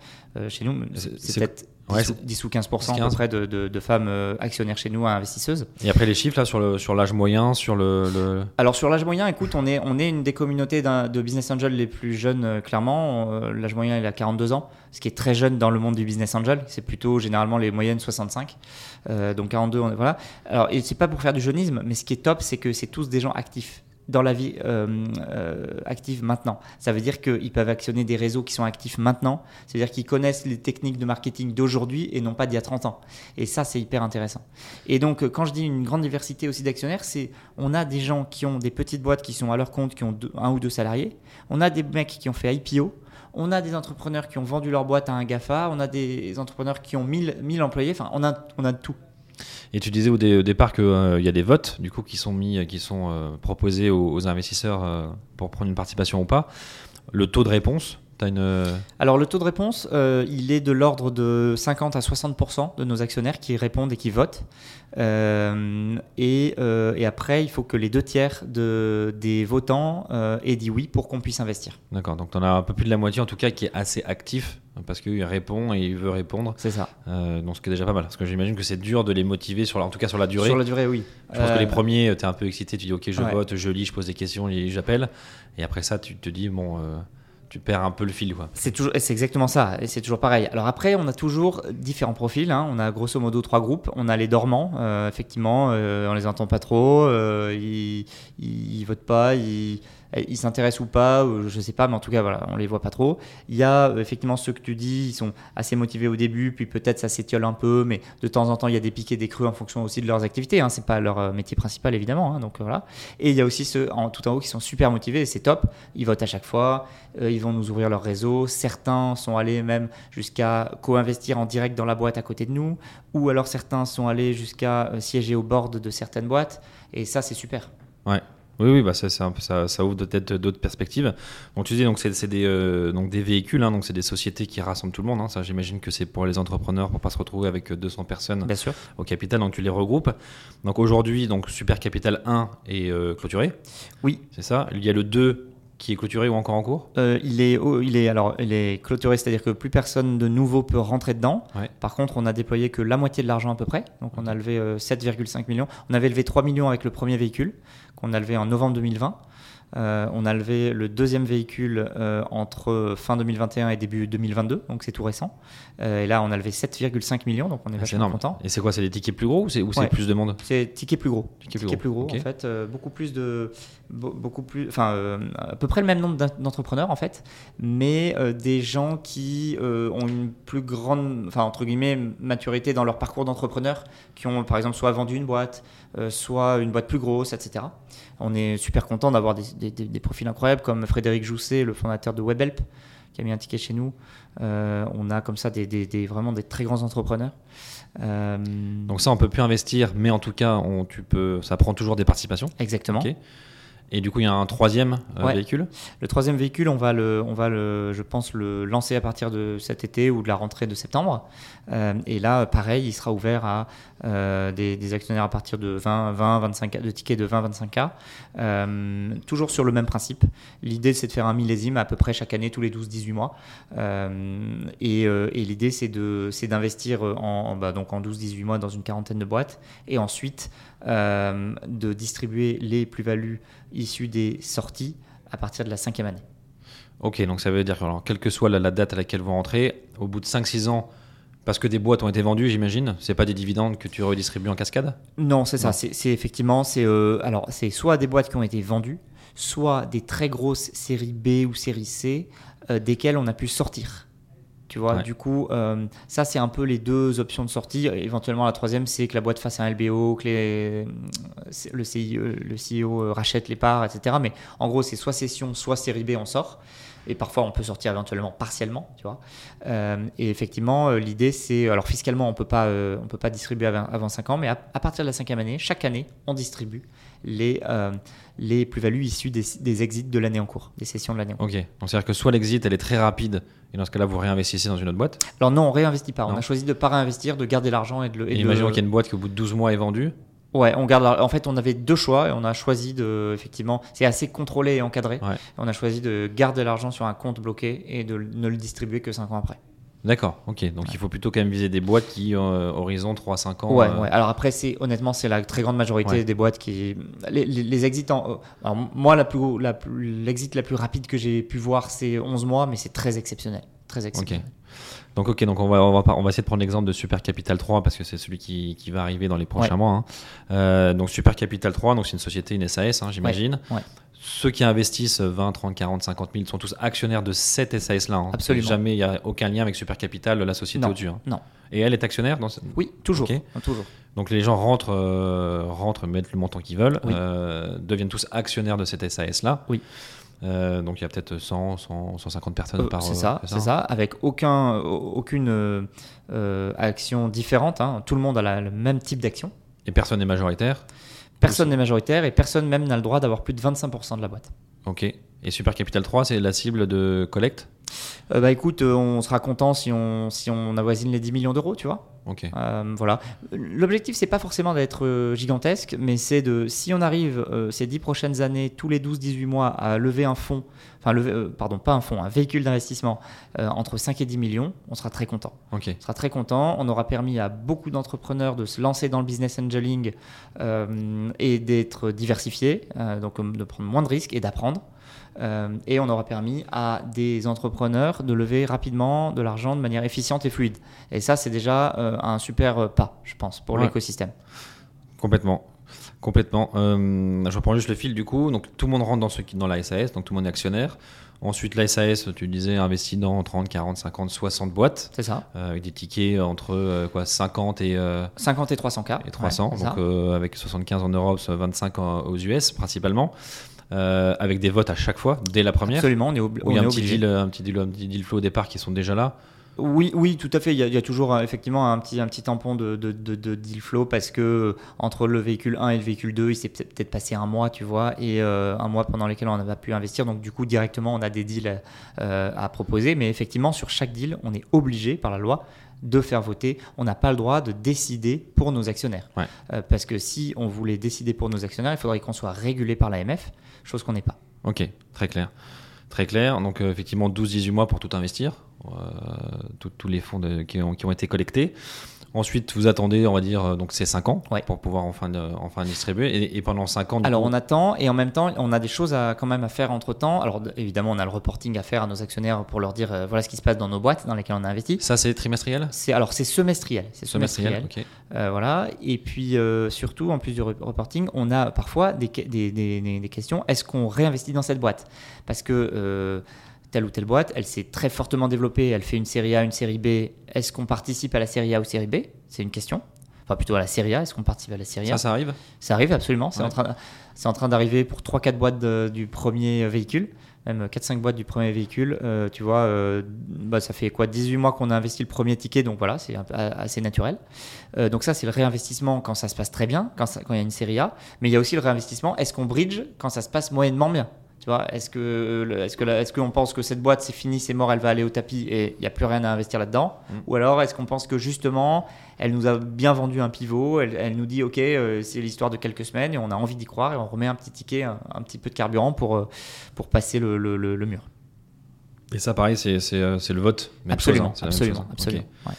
chez nous. C'est- peut-être ouais, 10, ou- c'est- 10 ou 15%, à 15. peu près de, de- de femmes euh, actionnaires chez nous, investisseuses. Et après les chiffres là sur le sur l'âge moyen, sur le, le- Alors sur l'âge moyen, écoute, on est, on est une des communautés d'un- de business angel les plus jeunes, euh, clairement. Euh, l'âge moyen, il a 42 ans, ce qui est très jeune dans le monde du business angel. C'est plutôt généralement les moyennes 65. Euh, donc 42, on est- voilà. Alors, et c'est pas pour faire du jeunisme, mais ce qui est top, c'est que c'est tous des gens actifs dans la vie euh, euh, active maintenant. Ça veut dire qu'ils peuvent actionner des réseaux qui sont actifs maintenant. C'est-à-dire qu'ils connaissent les techniques de marketing d'aujourd'hui et non pas d'il y a 30 ans. Et ça, c'est hyper intéressant. Et donc, euh, quand je dis une grande diversité aussi d'actionnaires, c'est on a des gens qui ont des petites boîtes qui sont à leur compte, qui ont deux- un ou deux salariés. On a des mecs qui ont fait IPO. On a des entrepreneurs qui ont vendu leur boîte à un GAFA. On a des entrepreneurs qui ont 1000, 1000 employés. Enfin, on a, on a tout. Et tu disais au, dé- au départ qu'il y a des votes du coup qui sont mis, qui sont euh, proposés aux, investisseurs euh, pour prendre une participation ou pas. Le taux de réponse, as une. euh, Alors, le taux de réponse, euh, il est de l'ordre de 50 à 60% de nos actionnaires qui répondent et qui votent. Euh, et, euh, et après, il faut que les deux tiers de, des votants aient dit oui pour qu'on puisse investir. D'accord, donc tu en as un peu plus de la moitié en tout cas qui est assez actif parce qu'il répond et il veut répondre. C'est ça. Donc ce qui est déjà pas mal. Parce que j'imagine que c'est dur de les motiver, sur la- en tout cas sur la durée. Sur la durée, oui. Je pense que les premiers, tu es un peu excité, tu dis ok, je Ouais. vote, je lis, je pose des questions, j'appelle. Et après ça, tu te dis, bon, tu perds un peu le fil. Quoi. C'est exactement ça, et c'est toujours pareil. Alors après, on a toujours différents profils. hein. On a grosso modo trois groupes. On a les dormants, euh, effectivement, euh, on les entend pas trop, euh, ils, ils, votent pas, ils s'intéressent ou pas, je sais pas, mais en tout cas, voilà, on les voit pas trop. Il y a euh, effectivement ceux que tu dis, ils sont assez motivés au début, puis peut-être ça s'étiole un peu, mais de temps en temps, il y a des pics et des crus en fonction aussi de leurs activités. Hein. C'est pas leur euh, métier principal, évidemment. hein. donc euh, voilà. Et il y a aussi ceux en, tout en haut qui sont super motivés, et c'est top. Ils votent à chaque fois, euh, ils vont nous ouvrir leur réseau. Certains sont allés même jusqu'à co-investir en direct dans la boîte à côté de nous, ou alors certains sont allés jusqu'à euh, siéger au board de certaines boîtes, et ça, c'est super. Ouais. Oui, oui, bah ça, ouvre peut-être d'autres perspectives. Donc tu dis donc c'est des euh, donc des véhicules, hein, donc c'est des sociétés qui rassemblent tout le monde. hein. Ça, j'imagine que c'est pour les entrepreneurs pour pas se retrouver avec euh, 200 personnes Bien sûr. au capital. Donc tu les regroupes. Donc aujourd'hui, donc Super Capital 1 est euh, clôturé. Oui. C'est ça? Il y a le 2 qui est clôturé ou encore en cours? Euh, il est, oh, il est alors, il est clôturé, c'est-à-dire que plus personne de nouveau peut rentrer dedans. Ouais. Par contre, on a déployé que la moitié de l'argent à peu près. Donc, on a levé euh, 7,5 millions. On avait levé 3 millions avec le premier véhicule qu'on a levé en novembre 2020. Euh, on a levé le deuxième véhicule euh, entre fin 2021 et début 2022, donc c'est tout récent. Euh, et là, on a levé 7,5 millions, donc on est Ah, vachement content. Et c'est quoi C'est des tickets plus gros ou c'est Ouais. plus de monde? C'est ticket plus gros. Ticket Ticket, plus gros, en fait. beaucoup plus de. be- Beaucoup plus. Enfin, à peu près le même nombre d'en- d'entrepreneurs, en fait. Mais des gens qui ont une plus grande. Enfin, entre guillemets, maturité dans leur parcours d'entrepreneur. Qui ont, par exemple, soit vendu une boîte, soit une boîte plus grosse, etc. On est super content d'avoir des, des- des- des profils incroyables comme Frédéric Jousset, le fondateur de WebHelp, qui a mis un ticket chez nous. Euh, on a comme ça des, des- des- vraiment des très grands entrepreneurs. Euh, Donc ça, on peut plus investir, mais en tout cas, on, tu peux, ça prend toujours des participations. exactement. Et du coup, il y a un troisième euh, Ouais. véhicule. Le troisième véhicule, on va, le, on va le, je pense, le lancer à partir de cet été ou de la rentrée de septembre. Euh, et là, pareil, il sera ouvert à euh, des, des actionnaires à partir de 20, 20, 25 de tickets de 20, 25K. Euh, toujours sur le même principe. L'idée, c'est de faire un millésime à peu près chaque année, tous les 12-18 mois. Et et l'idée, c'est de- c'est d'investir en, en- bah, donc en 12-18 mois dans une quarantaine de boîtes. Et ensuite, euh, de distribuer les plus-values issues des sorties à partir de la cinquième année. Ok, donc ça veut dire que alors, quelle que soit la, la date à laquelle vous rentrez, au bout de 5-6 ans, Parce que des boîtes ont été vendues, j'imagine. C'est pas des dividendes que tu redistribues en cascade? Non, c'est ça. C'est c'est effectivement, c'est euh, alors c'est soit des boîtes qui ont été vendues, soit des très grosses séries B ou séries C euh, desquelles on a pu sortir. Tu vois, Ouais. du coup, euh, ça c'est un peu les deux options de sortie. Éventuellement, la troisième, c'est que la boîte fasse un LBO, que les, le, CIE, le CEO euh, rachète les parts, etc. Mais en gros, c'est soit session, soit série B, on sort. Et parfois, on peut sortir éventuellement partiellement, tu vois. Euh, et effectivement, l'idée, c'est. Alors, fiscalement, on euh, on peut pas distribuer avant, avant 5 ans, mais à, à partir de la cinquième année, chaque année, on distribue les, les plus-values issues des, des exits de l'année en cours, des sessions de l'année en cours. Ok. Donc c'est-à-dire que soit l'exit, elle est très rapide, et dans ce cas-là, vous réinvestissez dans une autre boîte. Alors, non, on réinvestit pas. On a choisi de pas réinvestir, de garder l'argent et de le. Et, et de- imaginons qu'il y a une boîte qui, au bout de 12 mois, est vendue. Ouais, on garde. la- En fait, on avait deux choix et on a choisi de. Effectivement, c'est assez contrôlé et encadré. Ouais. On a choisi de garder l'argent sur un compte bloqué et de ne le distribuer que 5 ans après. D'accord, ok. Donc il faut plutôt quand même viser des boîtes qui, euh, horizon 3-5 ans. Ouais, euh, ouais. Alors après, c'est honnêtement, c'est la très grande majorité Ouais. des boîtes qui les, les, les exits. En... Alors moi, la plus, la plus, l'exit la plus rapide que j'ai pu voir, c'est 11 mois, mais c'est très exceptionnel, très exceptionnel. Donc ok, donc on va, on va, on va essayer de prendre l'exemple de Super Capital 3 parce que c'est celui qui, qui va arriver dans les prochains mois. hein. Euh, donc Super Capital 3, donc c'est une société, une SAS, hein, j'imagine. Ceux qui investissent 20, 30, 40, 50 000 sont tous actionnaires de cette SAS-là. hein. Absolument. Jamais, il n'y a aucun lien avec Super Capital, la société Non. au-dessus. hein. Non. Et elle est actionnaire dans ce- Oui, toujours, Ok. toujours. Donc les gens rentrent, euh, rentrent mettent le montant qu'ils veulent, Oui. euh, deviennent tous actionnaires de cette SAS-là. Oui. Euh, donc il y a peut-être 100, 100, 150 personnes Euh, par c'est ça, c'est ça, avec aucun, au- aucune euh, action différente. hein. Tout le monde a la- le même type d'action. Et personne n'est majoritaire. Personne n'est majoritaire et personne même n'a le droit d'avoir plus de 25% de la boîte. Ok. Et Super Capital 3, c'est la cible de collecte? Euh, bah écoute, euh, on sera content si on, si on avoisine les 10 millions d'euros, tu vois. Ok. Euh, voilà. L'objectif, c'est pas forcément d'être euh, gigantesque, mais c'est de, si on arrive euh, ces 10 prochaines années, tous les 12-18 mois, à lever un fonds, enfin, lever, euh, pardon, pas un fonds, un véhicule d'investissement entre 5 et 10 millions, on sera très content. Ok. On sera très content. On aura permis à beaucoup d'entrepreneurs de se lancer dans le business angeling et d'être diversifiés, donc de prendre moins de risques et d'apprendre. Euh, et on aura permis à des entrepreneurs de lever rapidement de l'argent de manière efficiente et fluide. Et ça, c'est déjà euh, un super euh, pas, je pense, pour Ouais. l'écosystème. Complètement. Complètement. Euh, je reprends juste le fil du coup. Donc tout le monde rentre dans, ce, dans la SAS, donc tout le monde est actionnaire. Ensuite, la SAS, tu disais, investit dans 30, 40, 50, 60 boîtes, C'est ça. euh, avec des tickets entre euh, quoi, 50 et, euh, 50 et 300 k. et 300, Ouais, donc avec 75 en Europe, 25 en- aux US principalement, euh, avec des votes à chaque fois, dès la première. Absolument, on est, obli- Où il y a est un petit, obligé. deal, un, petit deal, un petit deal flow au départ qui sont déjà là. Oui, oui, tout à fait. Il y a, il y a toujours euh, effectivement un petit, un petit tampon de, de, de, de deal flow parce que euh, entre le véhicule 1 et le véhicule 2, il s'est peut-être peut-être passé un mois, tu vois, et euh, un mois pendant lequel on n'a pas pu investir. Donc, du coup, directement, on a des deals euh, à proposer. Mais effectivement, sur chaque deal, on est obligé par la loi de faire voter. On n'a pas le droit de décider pour nos actionnaires. Ouais. Euh, parce que si on voulait décider pour nos actionnaires, il faudrait qu'on soit régulé par l'AMF, chose qu'on n'est pas. Ok, très clair. Très clair. Donc, euh, effectivement, 12-18 mois pour tout investir, euh, tous les fonds de- qui, ont, qui ont été collectés. Ensuite, vous attendez, on va dire, euh, donc c'est 5 ans Ouais. pour pouvoir enfin, enfin distribuer. Et, et pendant 5 ans, Alors coup- on attend et en même temps on a des choses à, quand même à faire entre temps. Alors évidemment on a le reporting à faire à nos actionnaires pour leur dire euh, voilà ce qui se passe dans nos boîtes dans lesquelles on a investi. ça, c'est trimestriel? C'est alors c'est semestriel, c'est semestriel. Euh, voilà et puis surtout en plus du re- reporting on a parfois des- des- des questions. Est-ce qu'on réinvestit dans cette boîte? Parce que euh, telle ou telle boîte, elle s'est très fortement développée, elle fait une série A, une série B. Est-ce qu'on participe à la série A ou série B? C'est une question. Enfin plutôt à la série A. Est-ce qu'on participe à la série A? Ça, ça arrive? Ça arrive absolument. C'est Ouais. en train, d'arriver pour 3-4 boîtes de- du premier véhicule, même 4-5 boîtes du premier véhicule. Euh, tu vois, euh, bah, ça fait quoi? 18 mois qu'on a investi le premier ticket, donc voilà, c'est assez naturel. Euh, donc ça, c'est le réinvestissement quand ça se passe très bien, quand, ça- quand il y a une série A. Mais il y a aussi le réinvestissement, est-ce qu'on bridge quand ça se passe moyennement bien? Tu vois, est-ce que est-ce que est-ce qu'on pense que cette boîte c'est fini, c'est mort, elle va aller au tapis et il n'y a plus rien à investir là-dedans Mm. Ou alors est-ce qu'on pense que justement elle nous a bien vendu un pivot, elle, elle nous dit ok euh, c'est l'histoire de quelques semaines et on a envie d'y croire et on remet un petit ticket, un, un petit peu de carburant pour, euh, pour passer le, le- le- le mur. Et ça, pareil, c'est c'est, euh, c'est le vote. Même absolument, chose, hein, absolument, absolument. Ok. ouais.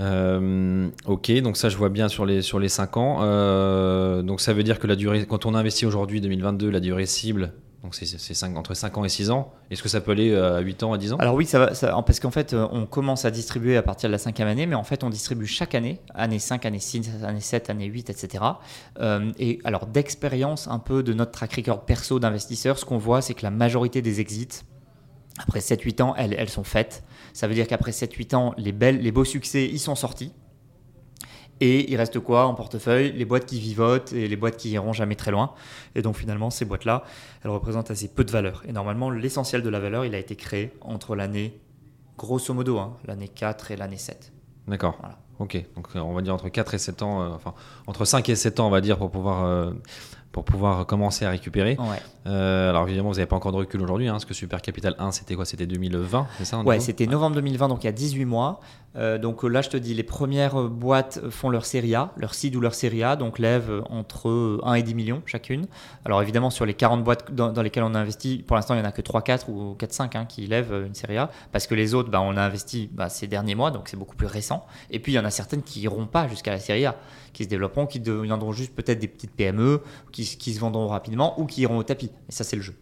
Euh, ok, donc ça je vois bien sur les, sur les 5 ans. Euh, donc ça veut dire que la durée, quand on investit aujourd'hui 2022, la durée cible Donc c'est entre 5 ans et 6 ans. Est-ce que ça peut aller euh, à 8 ans, à 10 ans? Alors oui, ça va, ça- parce qu'en fait, euh, on commence à distribuer à partir de la cinquième année, mais en fait, on distribue chaque année, année 5, année 6, année 7, année 8, etc. Euh, et alors, d'expérience un peu de notre track record perso d'investisseurs, ce qu'on voit, c'est que la majorité des exits, après 7-8 ans, elles, elles sont faites. Ça veut dire qu'après 7-8 ans, les, belles, les beaux succès, ils sont sortis. Et il reste quoi en portefeuille? Les boîtes qui vivotent et les boîtes qui iront jamais très loin. Et donc finalement, ces boîtes-là, elles représentent assez peu de valeur. Et normalement, l'essentiel de la valeur, il a été créé entre l'année, grosso modo, hein, l'année 4 et l'année 7. D'accord. Voilà. Ok. Donc euh, on va dire entre 4 et 7 ans, euh, enfin entre 5 et 7 ans, on va dire, pour pouvoir, euh, pour pouvoir commencer à récupérer. Ouais, Euh, alors évidemment, vous n'avez pas encore de recul aujourd'hui, hein, parce que Super Capital 1, c'était quoi? C'était 2020, c'est ça ouais c'était novembre 2020, donc il y a 18 mois. Euh, donc euh, là, je te dis, les premières euh, boîtes font leur série A, leur seed ou leur série A, donc lèvent entre euh, 1 et 10 millions chacune. Alors évidemment, sur les 40 boîtes dans, lesquelles on a investi, pour l'instant, il n'y en a que 3-4 ou 4-5 hein, qui lèvent une série A, parce que les autres, bah, on a investi bah, ces derniers mois, donc c'est beaucoup plus récent. Et puis, il y en a certaines qui iront pas jusqu'à la série A, qui se développeront, qui deviendront juste peut-être des petites PME, qui, qui se vendront rapidement ou qui iront au tapis. Et ça, c'est le jeu.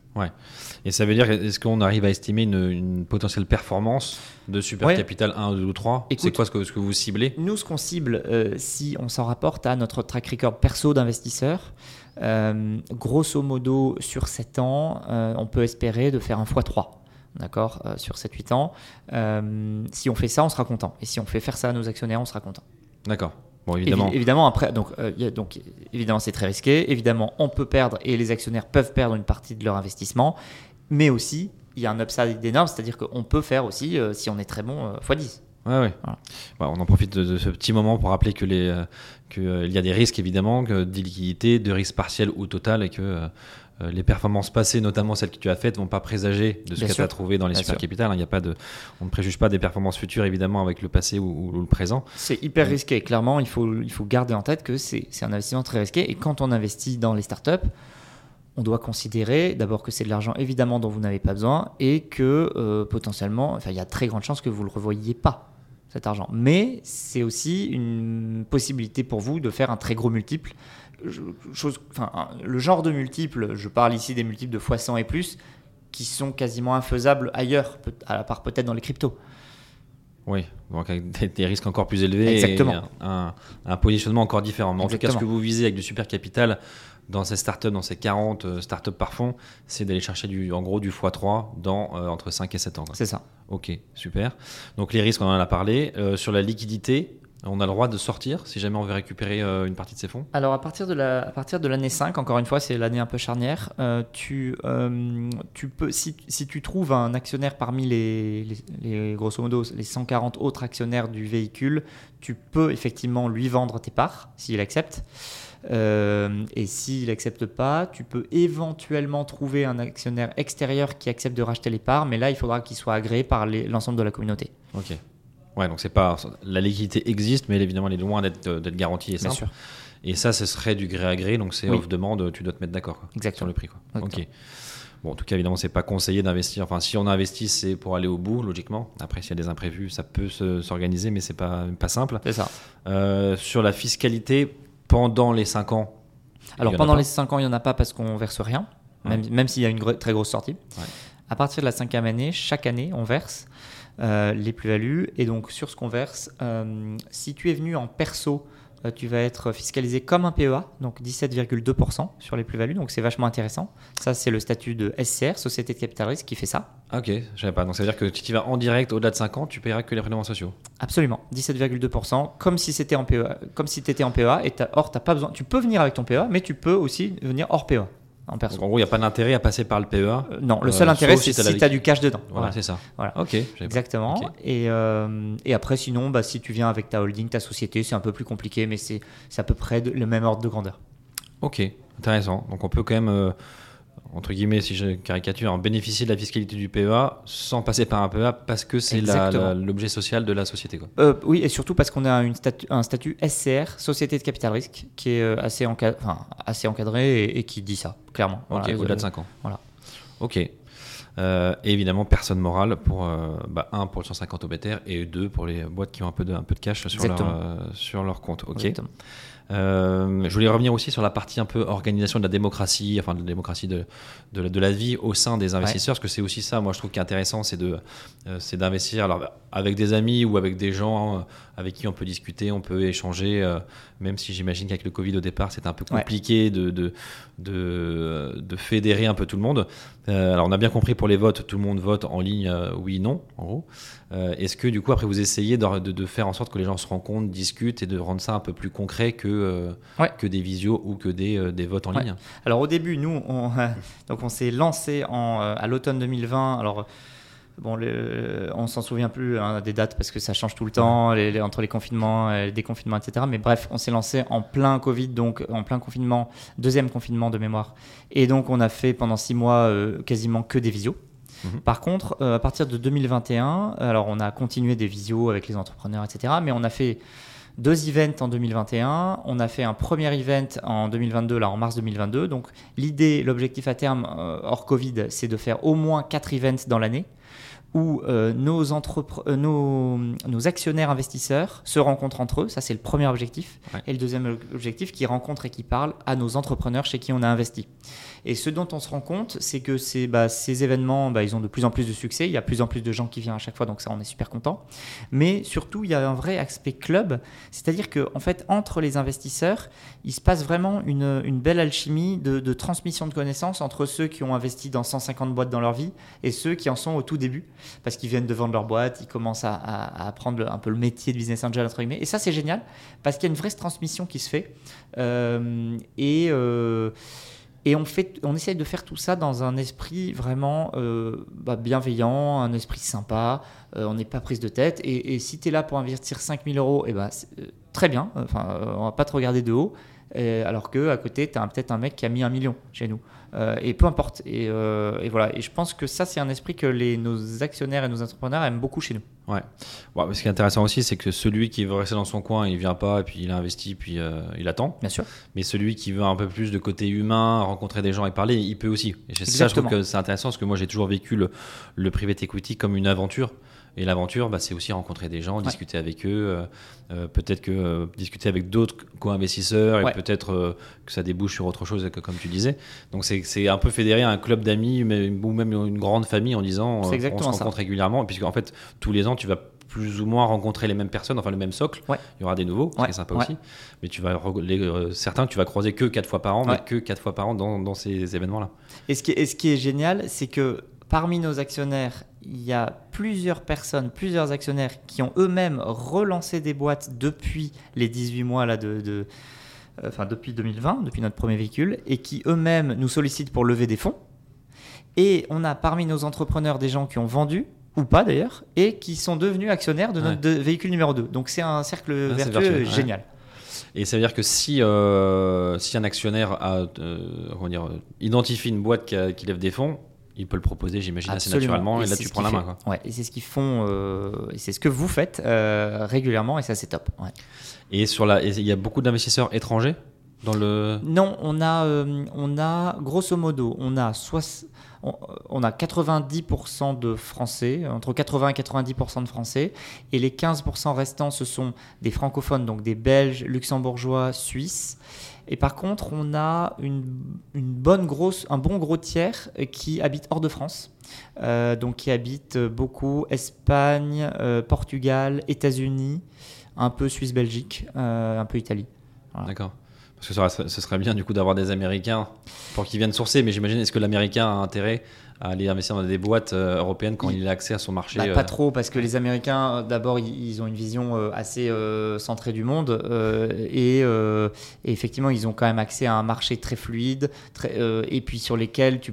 Et ça veut dire, est-ce qu'on arrive à estimer une, une potentielle performance de Super Ouais. Capital 1, 2 ou 3 C'est quoi ce que, ce que vous ciblez? Nous, ce qu'on cible, euh, si on s'en rapporte à notre track record perso d'investisseur, euh, grosso modo, sur 7 ans, euh, on peut espérer de faire un x3. D'accord euh, Sur 7-8 ans. Euh, si on fait ça, on sera content. Et si on fait faire ça à nos actionnaires, on sera content. D'accord. Bon, Évi- évidemment. évidemment, après, donc, euh, y a- donc, évidemment, c'est très risqué. Évidemment, on peut perdre et les actionnaires peuvent perdre une partie de leur investissement. Mais aussi, il y a un upside énorme, c'est-à-dire qu'on peut faire aussi, euh, si on est très bon, euh, x10. Ouais, ouais. Voilà. Bah, on en profite de, de ce petit moment pour rappeler que les, euh, que, euh, il y a des risques évidemment, que d'illiquidité, de risques partiels ou total, et que euh, euh, les performances passées, notamment celles que tu as faites, vont pas présager de ce que tu as trouvé dans les Bien super sûr. hein. Il a pas de, on ne préjuge pas des performances futures évidemment avec le passé ou, ou le présent. C'est hyper risqué. Clairement, il faut, il faut garder en tête que c'est c'est un investissement très risqué. Et quand on investit dans les startups, on doit considérer d'abord que c'est de l'argent évidemment dont vous n'avez pas besoin et que euh, potentiellement, enfin, il y a très grande chance que vous ne le revoyiez pas, cet argent. Mais c'est aussi une possibilité pour vous de faire un très gros multiple. Chose, enfin, le genre de multiple, je parle ici des multiples de x100 et plus, qui sont quasiment infaisables ailleurs, à part peut-être dans les cryptos. Oui, donc avec des, des risques encore plus élevés Exactement. et un, un positionnement encore différent. Mais en tout cas, ce que vous visez avec du super capital dans ces startups, dans ces 40 euh, startups par fonds, c'est d'aller chercher du, en gros du x3 dans euh, entre 5 et 7 ans. C'est ça. Ok, super. Donc les risques, on en a parlé. Euh, sur la liquidité, on a le droit de sortir si jamais on veut récupérer euh, une partie de ses fonds Alors à partir de la, à partir de l'année 5, encore une fois, c'est l'année un peu charnière. euh, tu, euh, tu peux, si, si tu trouves un actionnaire parmi les, les, les- grosso modo les 140 autres actionnaires du véhicule, tu peux effectivement lui vendre tes parts s'il accepte. Et s'il accepte pas, tu peux éventuellement trouver un actionnaire extérieur qui accepte de racheter les parts, mais là il faudra qu'il soit agréé par l'ensemble de la communauté. Ok. Ouais, donc c'est pas la liquidité existe, mais évidemment, elle est loin d'être d'être garantie et Bien sûr. Et ça, ce serait du gré à gré, donc c'est Oui. off demande, tu dois te mettre d'accord sur le prix. Quoi. Exactement. Ok. Bon, en tout cas, évidemment, c'est pas conseillé d'investir. Enfin, si on investit, c'est pour aller au bout, logiquement. Après, s'il y a des imprévus, ça peut se- s'organiser, mais c'est pas pas simple. C'est ça. Euh, sur la fiscalité, pendant les 5 ans. Alors y pendant les 5 ans, il n'y en a pas parce qu'on verse rien, Ouais. même, même s'il y a une très grosse sortie. Ouais. À partir de la cinquième année, chaque année, on verse euh, les plus-values. Et donc sur ce qu'on verse, euh, si tu es venu en perso, euh, tu vas être fiscalisé comme un PEA, donc 17,2% sur les plus-values. Donc c'est vachement intéressant. Ça, c'est le statut de SCR, Société de Capital Risque, qui fait ça. Ok, je savais pas. Donc ça veut dire que si tu vas en direct au-delà de 5 ans, tu paieras que les prélèvements sociaux. Absolument, 17,2%, comme si c'était en PEA, comme si tu étais en PEA. Et t'as- or, pas besoin. Tu peux venir avec ton PEA, mais tu peux aussi venir hors PEA, en perso. Donc en gros, il n'y a pas d'intérêt à passer par le PEA. Euh, non, le Euh, seul intérêt, c'est si tu as du cash dedans. Voilà, Voilà. c'est ça. Voilà. Ok. Exactement. Ok. Et, euh, et après, sinon, bah, si tu viens avec ta holding, ta société, c'est un peu plus compliqué, mais c'est à peu près de- le même ordre de grandeur. Ok, intéressant. Donc on peut quand même, entre guillemets, si je caricature, en bénéficier de la fiscalité du PEA sans passer par un PEA parce que c'est l'objet social de la société. Quoi. Euh, oui, et surtout parce qu'on a une statu- un statut SCR, Société de Capital Risque, qui est euh, assez, enca- enfin, assez encadré et, et qui dit ça, clairement. Ok, Voilà, au-delà de 5 ans. voilà. Ok. Euh, et évidemment, personne morale pour, euh, bah, un, pour le 150 obétaires et deux, pour les boîtes qui ont un peu de, un peu de cash sur leur, Exactement. sur leur compte. Ok. Exactement. Euh, je voulais revenir aussi sur la partie un peu organisation de la démocratie, enfin de la démocratie de, de, la- de la vie au sein des investisseurs, parce que c'est aussi ça, moi je trouve qui est intéressant, c'est de, euh, c'est d'investir. Alors avec des amis ou avec des gens euh, avec qui on peut discuter, on peut échanger, euh, même si j'imagine qu'avec le Covid au départ c'était un peu Ouais. compliqué de, de, de, de fédérer un peu tout le monde. Euh, alors on a bien compris pour les votes, tout le monde vote en ligne, euh, oui, non, en gros. Euh, Est-ce que du coup après vous essayez de, de- faire en sorte que les gens se rencontrent, discutent et de rendre ça un peu plus concret que, euh, Ouais. que des visios ou que des, euh, des votes en Ouais. ligne? Alors au début, nous, on, <laughs> donc on s'est lancé en, euh, à l'automne 2020. Alors bon, le- on s'en souvient plus hein, des dates parce que ça change tout le temps les- les- entre les confinements, et les déconfinements, etc. Mais bref, on s'est lancé en plein Covid, donc en plein confinement, deuxième confinement de mémoire. Et donc on a fait pendant six mois euh, quasiment que des visios. Mhm. Par contre, euh, à partir de 2021, alors on a continué des visios avec les entrepreneurs, etc. Mais on a fait deux events en 2021. On a fait un premier event en 2022, là en mars 2022. Donc l'idée, l'objectif à terme euh, hors Covid, c'est de faire au moins quatre events dans l'année où euh, nos, euh, nos, nos actionnaires investisseurs se rencontrent entre eux. Ça, c'est le premier objectif. Ouais. Et le deuxième objectif, qui rencontre et qui parle à nos entrepreneurs chez qui on a investi. Et ce dont on se rend compte, c'est que ces, bah, événements, bah, ils ont de plus en plus de succès. Il y a de plus en plus de gens qui viennent à chaque fois, donc ça, on est super content. Mais surtout, il y a un vrai aspect club, c'est-à-dire que en fait, entre les investisseurs, il se passe vraiment une, belle alchimie de, transmission de connaissances entre ceux qui ont investi dans 150 boîtes dans leur vie et ceux qui en sont au tout début, parce qu'ils viennent de vendre leur boîte, ils commencent à, apprendre un peu le métier de business angel entre guillemets. Et ça, c'est génial parce qu'il y a une vraie transmission qui se fait Euh, et euh, et on, fait, on essaye de faire tout ça dans un esprit vraiment euh, bah, bienveillant, un esprit sympa. Euh, on n'est pas prise de tête. Et, et si tu es là pour investir 5000 euros, eh ben, c'est, euh, très bien. Enfin, on va pas te regarder de haut. Et alors que à côté, tu as peut-être un mec qui a mis un million chez nous. Euh, et peu importe. Et, euh, et voilà. Et je pense que ça, c'est un esprit que les, nos actionnaires et nos entrepreneurs aiment beaucoup chez nous. Bon, Ce qui est intéressant aussi, c'est que celui qui veut rester dans son coin, il vient pas, et puis il investit, puis euh, il attend. Bien sûr. Mais celui qui veut un peu plus de côté humain, rencontrer des gens et parler, il peut aussi. Et c'est ça, je trouve Exactement. que c'est intéressant parce que moi j'ai toujours vécu le, le private equity comme une aventure. Et l'aventure, bah, c'est aussi rencontrer des gens, discuter avec eux, euh, euh, peut-être que euh, discuter avec d'autres co-investisseurs et Ouais. peut-être euh, que ça débouche sur autre chose, que, comme tu disais. Donc c'est un peu fédérer un club d'amis ou même une grande famille en disant on se ça. rencontre régulièrement, puisque en fait tous les ans tu vas plus ou moins rencontrer les mêmes personnes, enfin le même socle. Ouais. Il y aura des nouveaux, ce qui est sympa aussi. Mais tu vas les, certains que tu vas croiser que quatre fois par an, mais que quatre fois par an dans, dans ces événements-là. Et ce qui est, et ce qui est génial, c'est que parmi nos actionnaires, il y a plusieurs personnes, plusieurs actionnaires qui ont eux-mêmes relancé des boîtes depuis les 18 mois là de, de- euh, enfin depuis 2020, depuis notre premier véhicule, et qui eux-mêmes nous sollicitent pour lever des fonds. Et on a parmi nos entrepreneurs des gens qui ont vendu ou pas d'ailleurs, et qui sont devenus actionnaires de notre Ouais. véhicule numéro 2. Donc c'est un cercle Ah, vertueux, ouais. génial. Et ça veut dire que si, euh, si un actionnaire a, euh, comment dire, identifie une boîte qui, a- qui lève des fonds, il peut le proposer, j'imagine, assez naturellement. Et, là, tu prends la main. quoi. Ouais, et c'est ce qu'ils font, euh, c'est ce que vous faites euh, régulièrement, et ça c'est top. ouais. Et sur la, il y a beaucoup d'investisseurs étrangers dans le. Non, on a, euh, on a grosso modo, on a, soix- on, on a 90% de Français, entre 80 et 90% de Français, et les 15% restants, ce sont des francophones, donc des Belges, Luxembourgeois, Suisses. Et par contre, on a une, une bonne grosse, un bon gros tiers qui habite hors de France, Euh, donc qui habite beaucoup Espagne, euh, Portugal, États-Unis, un peu Suisse-Belgique, euh, un peu Italie. D'accord. Parce que ce serait bien du coup d'avoir des Américains pour qu'ils viennent sourcer. Mais j'imagine, est-ce que l'Américain a intérêt à aller investir dans des boîtes euh, européennes quand il, a accès à son marché Bah, euh, Pas trop, parce que les Américains, euh, d'abord, ils, ont une vision euh, assez euh, centrée du monde, euh, et, euh, et effectivement, ils ont quand même accès à un marché très fluide, très, euh, et puis sur lesquels, tu,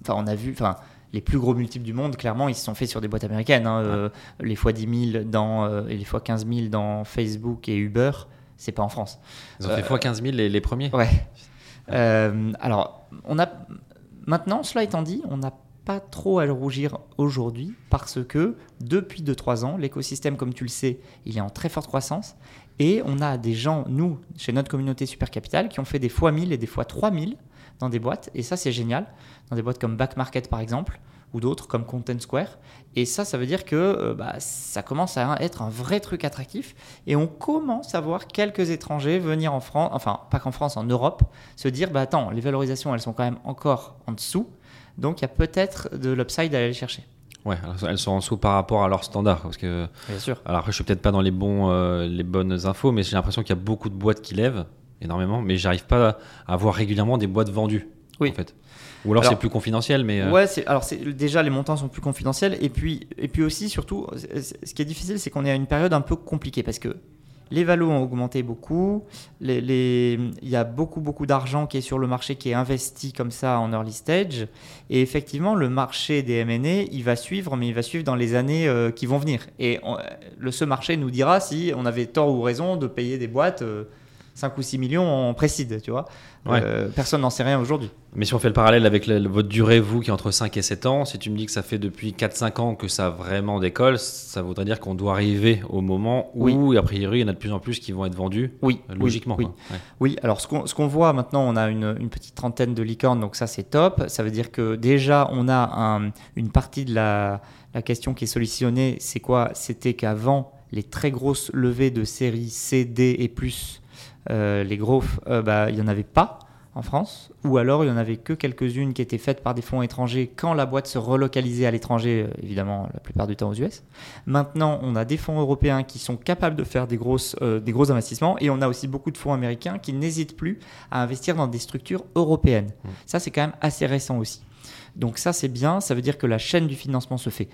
enfin, on a vu, enfin, les plus gros multiples du monde, clairement, ils se sont faits sur des boîtes américaines. hein, euh, les fois 10 000 dans, euh, et les fois 15 000 dans Facebook et Uber, c'est pas en France. Ils ont fait Euh, x 15 000 les, les premiers. Ouais. Euh, alors, on a maintenant, cela étant dit, on n'a pas trop à le rougir aujourd'hui parce que depuis 2-3 ans, l'écosystème, comme tu le sais, il est en très forte croissance et on a des gens, nous, chez notre communauté Super Capital, qui ont fait des fois 1000 et des fois 3000 dans des boîtes et ça, c'est génial. Dans des boîtes comme Back Market, par exemple, ou d'autres comme Content Square. Et ça, ça veut dire que euh, bah, ça commence à être un vrai truc attractif. Et on commence à voir quelques étrangers venir en France, enfin pas qu'en France, en Europe, se dire, bah attends, les valorisations, elles sont quand même encore en dessous. Donc il y a peut-être de l'upside à aller chercher. Ouais, elles sont en dessous par rapport à leurs standards. Parce que, Bien sûr. alors après, je suis peut-être pas dans les, bons, euh, les bonnes infos, mais j'ai l'impression qu'il y a beaucoup de boîtes qui lèvent énormément, mais j'arrive pas à voir régulièrement des boîtes vendues. Oui. En fait. Ou alors, Alors- c'est plus confidentiel, mais. euh, Ouais, alors déjà les montants sont plus confidentiels. Et puis, et puis aussi surtout, ce qui est difficile, c'est qu'on est à une période un peu compliquée parce que les valos ont augmenté beaucoup, les, les- il y a beaucoup beaucoup d'argent qui est sur le marché qui est investi comme ça en early stage. Et effectivement le marché des M&A il va suivre mais il va suivre dans les années euh, qui vont venir. Et on- le, ce marché nous dira si on avait tort ou raison de payer des boîtes euh, 5 ou 6 millions en précide, tu vois. Ouais. Euh, personne n'en sait rien aujourd'hui. Mais si on fait le parallèle avec le- votre durée, vous, qui est entre 5 et 7 ans, si tu me dis que ça fait depuis 4-5 ans que ça vraiment décolle, ça voudrait dire qu'on doit arriver au moment où, a priori, il y en a de plus en plus qui vont être vendus, Oui, logiquement. Oui. Ouais. Oui, alors ce qu'on ce qu'on voit maintenant, on a une, une petite trentaine de licornes, donc ça c'est top. Ça veut dire que déjà on a un- une partie de la, la question qui est solutionnée, c'est quoi? C'était qu'avant les très grosses levées de séries C, D et plus, les gros, euh, bah, il n'y en avait pas en France, ou alors il n'y en avait que quelques-unes qui étaient faites par des fonds étrangers quand la boîte se relocalisait à l'étranger, euh, évidemment la plupart du temps aux US. Maintenant, on a des fonds européens qui sont capables de faire des, grosses, euh, des gros investissements et on a aussi beaucoup de fonds américains qui n'hésitent plus à investir dans des structures européennes. Ça, c'est quand même assez récent aussi. Donc ça, c'est bien, ça veut dire que la chaîne du financement se fait.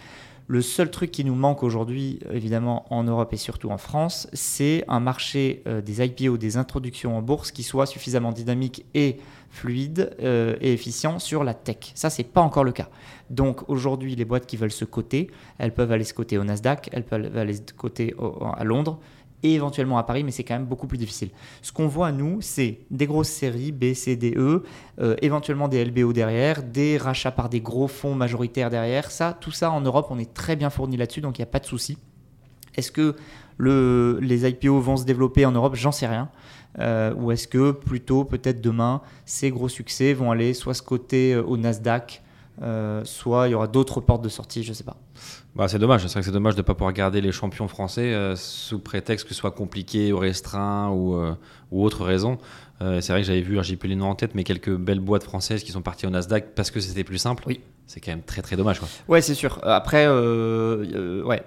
Le seul truc qui nous manque aujourd'hui, évidemment, en Europe et surtout en France, c'est un marché euh, des IPO, des introductions en bourse qui soit suffisamment dynamique et fluide euh, et efficient sur la tech. Ça, c'est pas encore le cas. Donc aujourd'hui, les boîtes qui veulent se coter, elles peuvent aller se coter au Nasdaq, elles peuvent aller se coter à Londres et éventuellement à Paris, mais c'est quand même beaucoup plus difficile. Ce qu'on voit, nous, c'est des grosses séries B, C, D, E, euh, éventuellement des LBO derrière, des rachats par des gros fonds majoritaires derrière. Ça, tout ça en Europe, on est très bien fourni là-dessus, donc il n'y a pas de souci. Est-ce que le, les IPO vont se développer en Europe? J'en sais rien. Euh, ou est-ce que plutôt, peut-être demain, ces gros succès vont aller soit se coter euh, au Nasdaq, euh, soit il y aura d'autres portes de sortie, je sais pas. Bah, c'est dommage, c'est vrai que c'est dommage de ne pas pouvoir garder les champions français euh, sous prétexte que ce soit compliqué ou restreint ou, euh, ou autre raison. C'est vrai que j'avais vu, j'ai plus les noms en tête, mais quelques belles boîtes françaises qui sont parties au Nasdaq parce que c'était plus simple. Oui. C'est quand même très très dommage. Quoi. Ouais, c'est sûr. Après, ouais,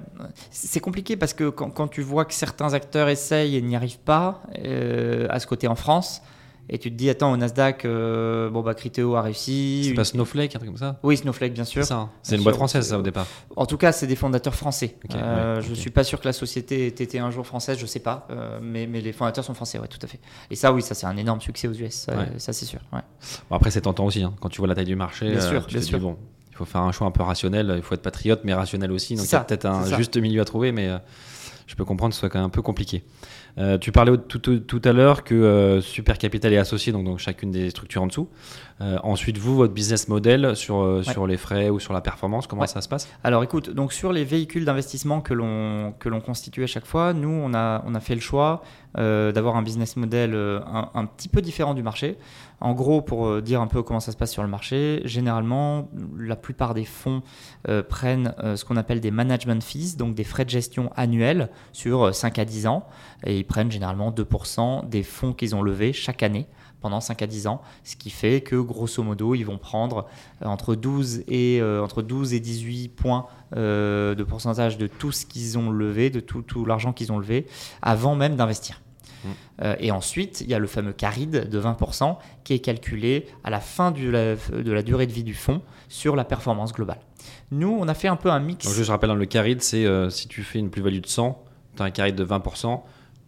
c'est compliqué parce que quand, quand tu vois que certains acteurs essayent et n'y arrivent pas à ce côté en France, et tu te dis, attends, au Nasdaq, euh, bon, bah, Criteo a réussi. C'est Une- pas Snowflake, un truc comme ça? Oui, Snowflake, bien sûr. C'est hein. Une boîte française, ça, au départ. En tout cas, c'est des fondateurs français. Euh, ouais, Je ok. suis pas sûr que la société ait été un jour française, je sais pas, euh, mais, mais les fondateurs sont français, ouais, tout à fait. Et ça, oui, ça c'est un énorme succès aux US, ça, Ouais. ça, c'est sûr. ouais. Bon, après, c'est tentant aussi. hein. Quand tu vois la taille du marché, Bien euh, sûr, tu bien sûr. dis, bon, il faut faire un choix un peu rationnel. Il faut être patriote, mais rationnel aussi. Donc, il y a peut-être un juste milieu à trouver, mais je peux comprendre que ce soit quand même un peu compliqué. Euh, tu parlais tout, tout- tout à l'heure que euh, Super Capital est associé, donc, donc chacune des structures en dessous. Euh, ensuite, vous, votre business model sur, euh, Ouais. sur les frais ou sur la performance, comment Ouais. ça se passe? Alors écoute, donc sur les véhicules d'investissement que l'on que l'on constitue à chaque fois, nous on a on a fait le choix d'avoir un business model un, un petit peu différent du marché. En gros, pour euh, dire un peu comment ça se passe sur le marché, généralement la plupart des fonds euh, prennent euh, ce qu'on appelle des management fees, donc des frais de gestion annuels sur euh, 5 à 10 ans, et ils prennent généralement 2% des fonds qu'ils ont levés chaque année pendant 5 à 10 ans, ce qui fait que grosso modo, ils vont prendre entre 12 et, entre 12 et 18 points de pourcentage de tout ce qu'ils ont levé, de tout l'argent qu'ils ont levé, avant même d'investir. Euh, et ensuite, il y a le fameux caride de 20% qui est calculé à la fin de la, durée de vie du fonds sur la performance globale. Nous, on a fait un peu un mix. Je rappelle, dans le caride, c'est euh, si tu fais une plus-value de 100, tu as un caride de 20%,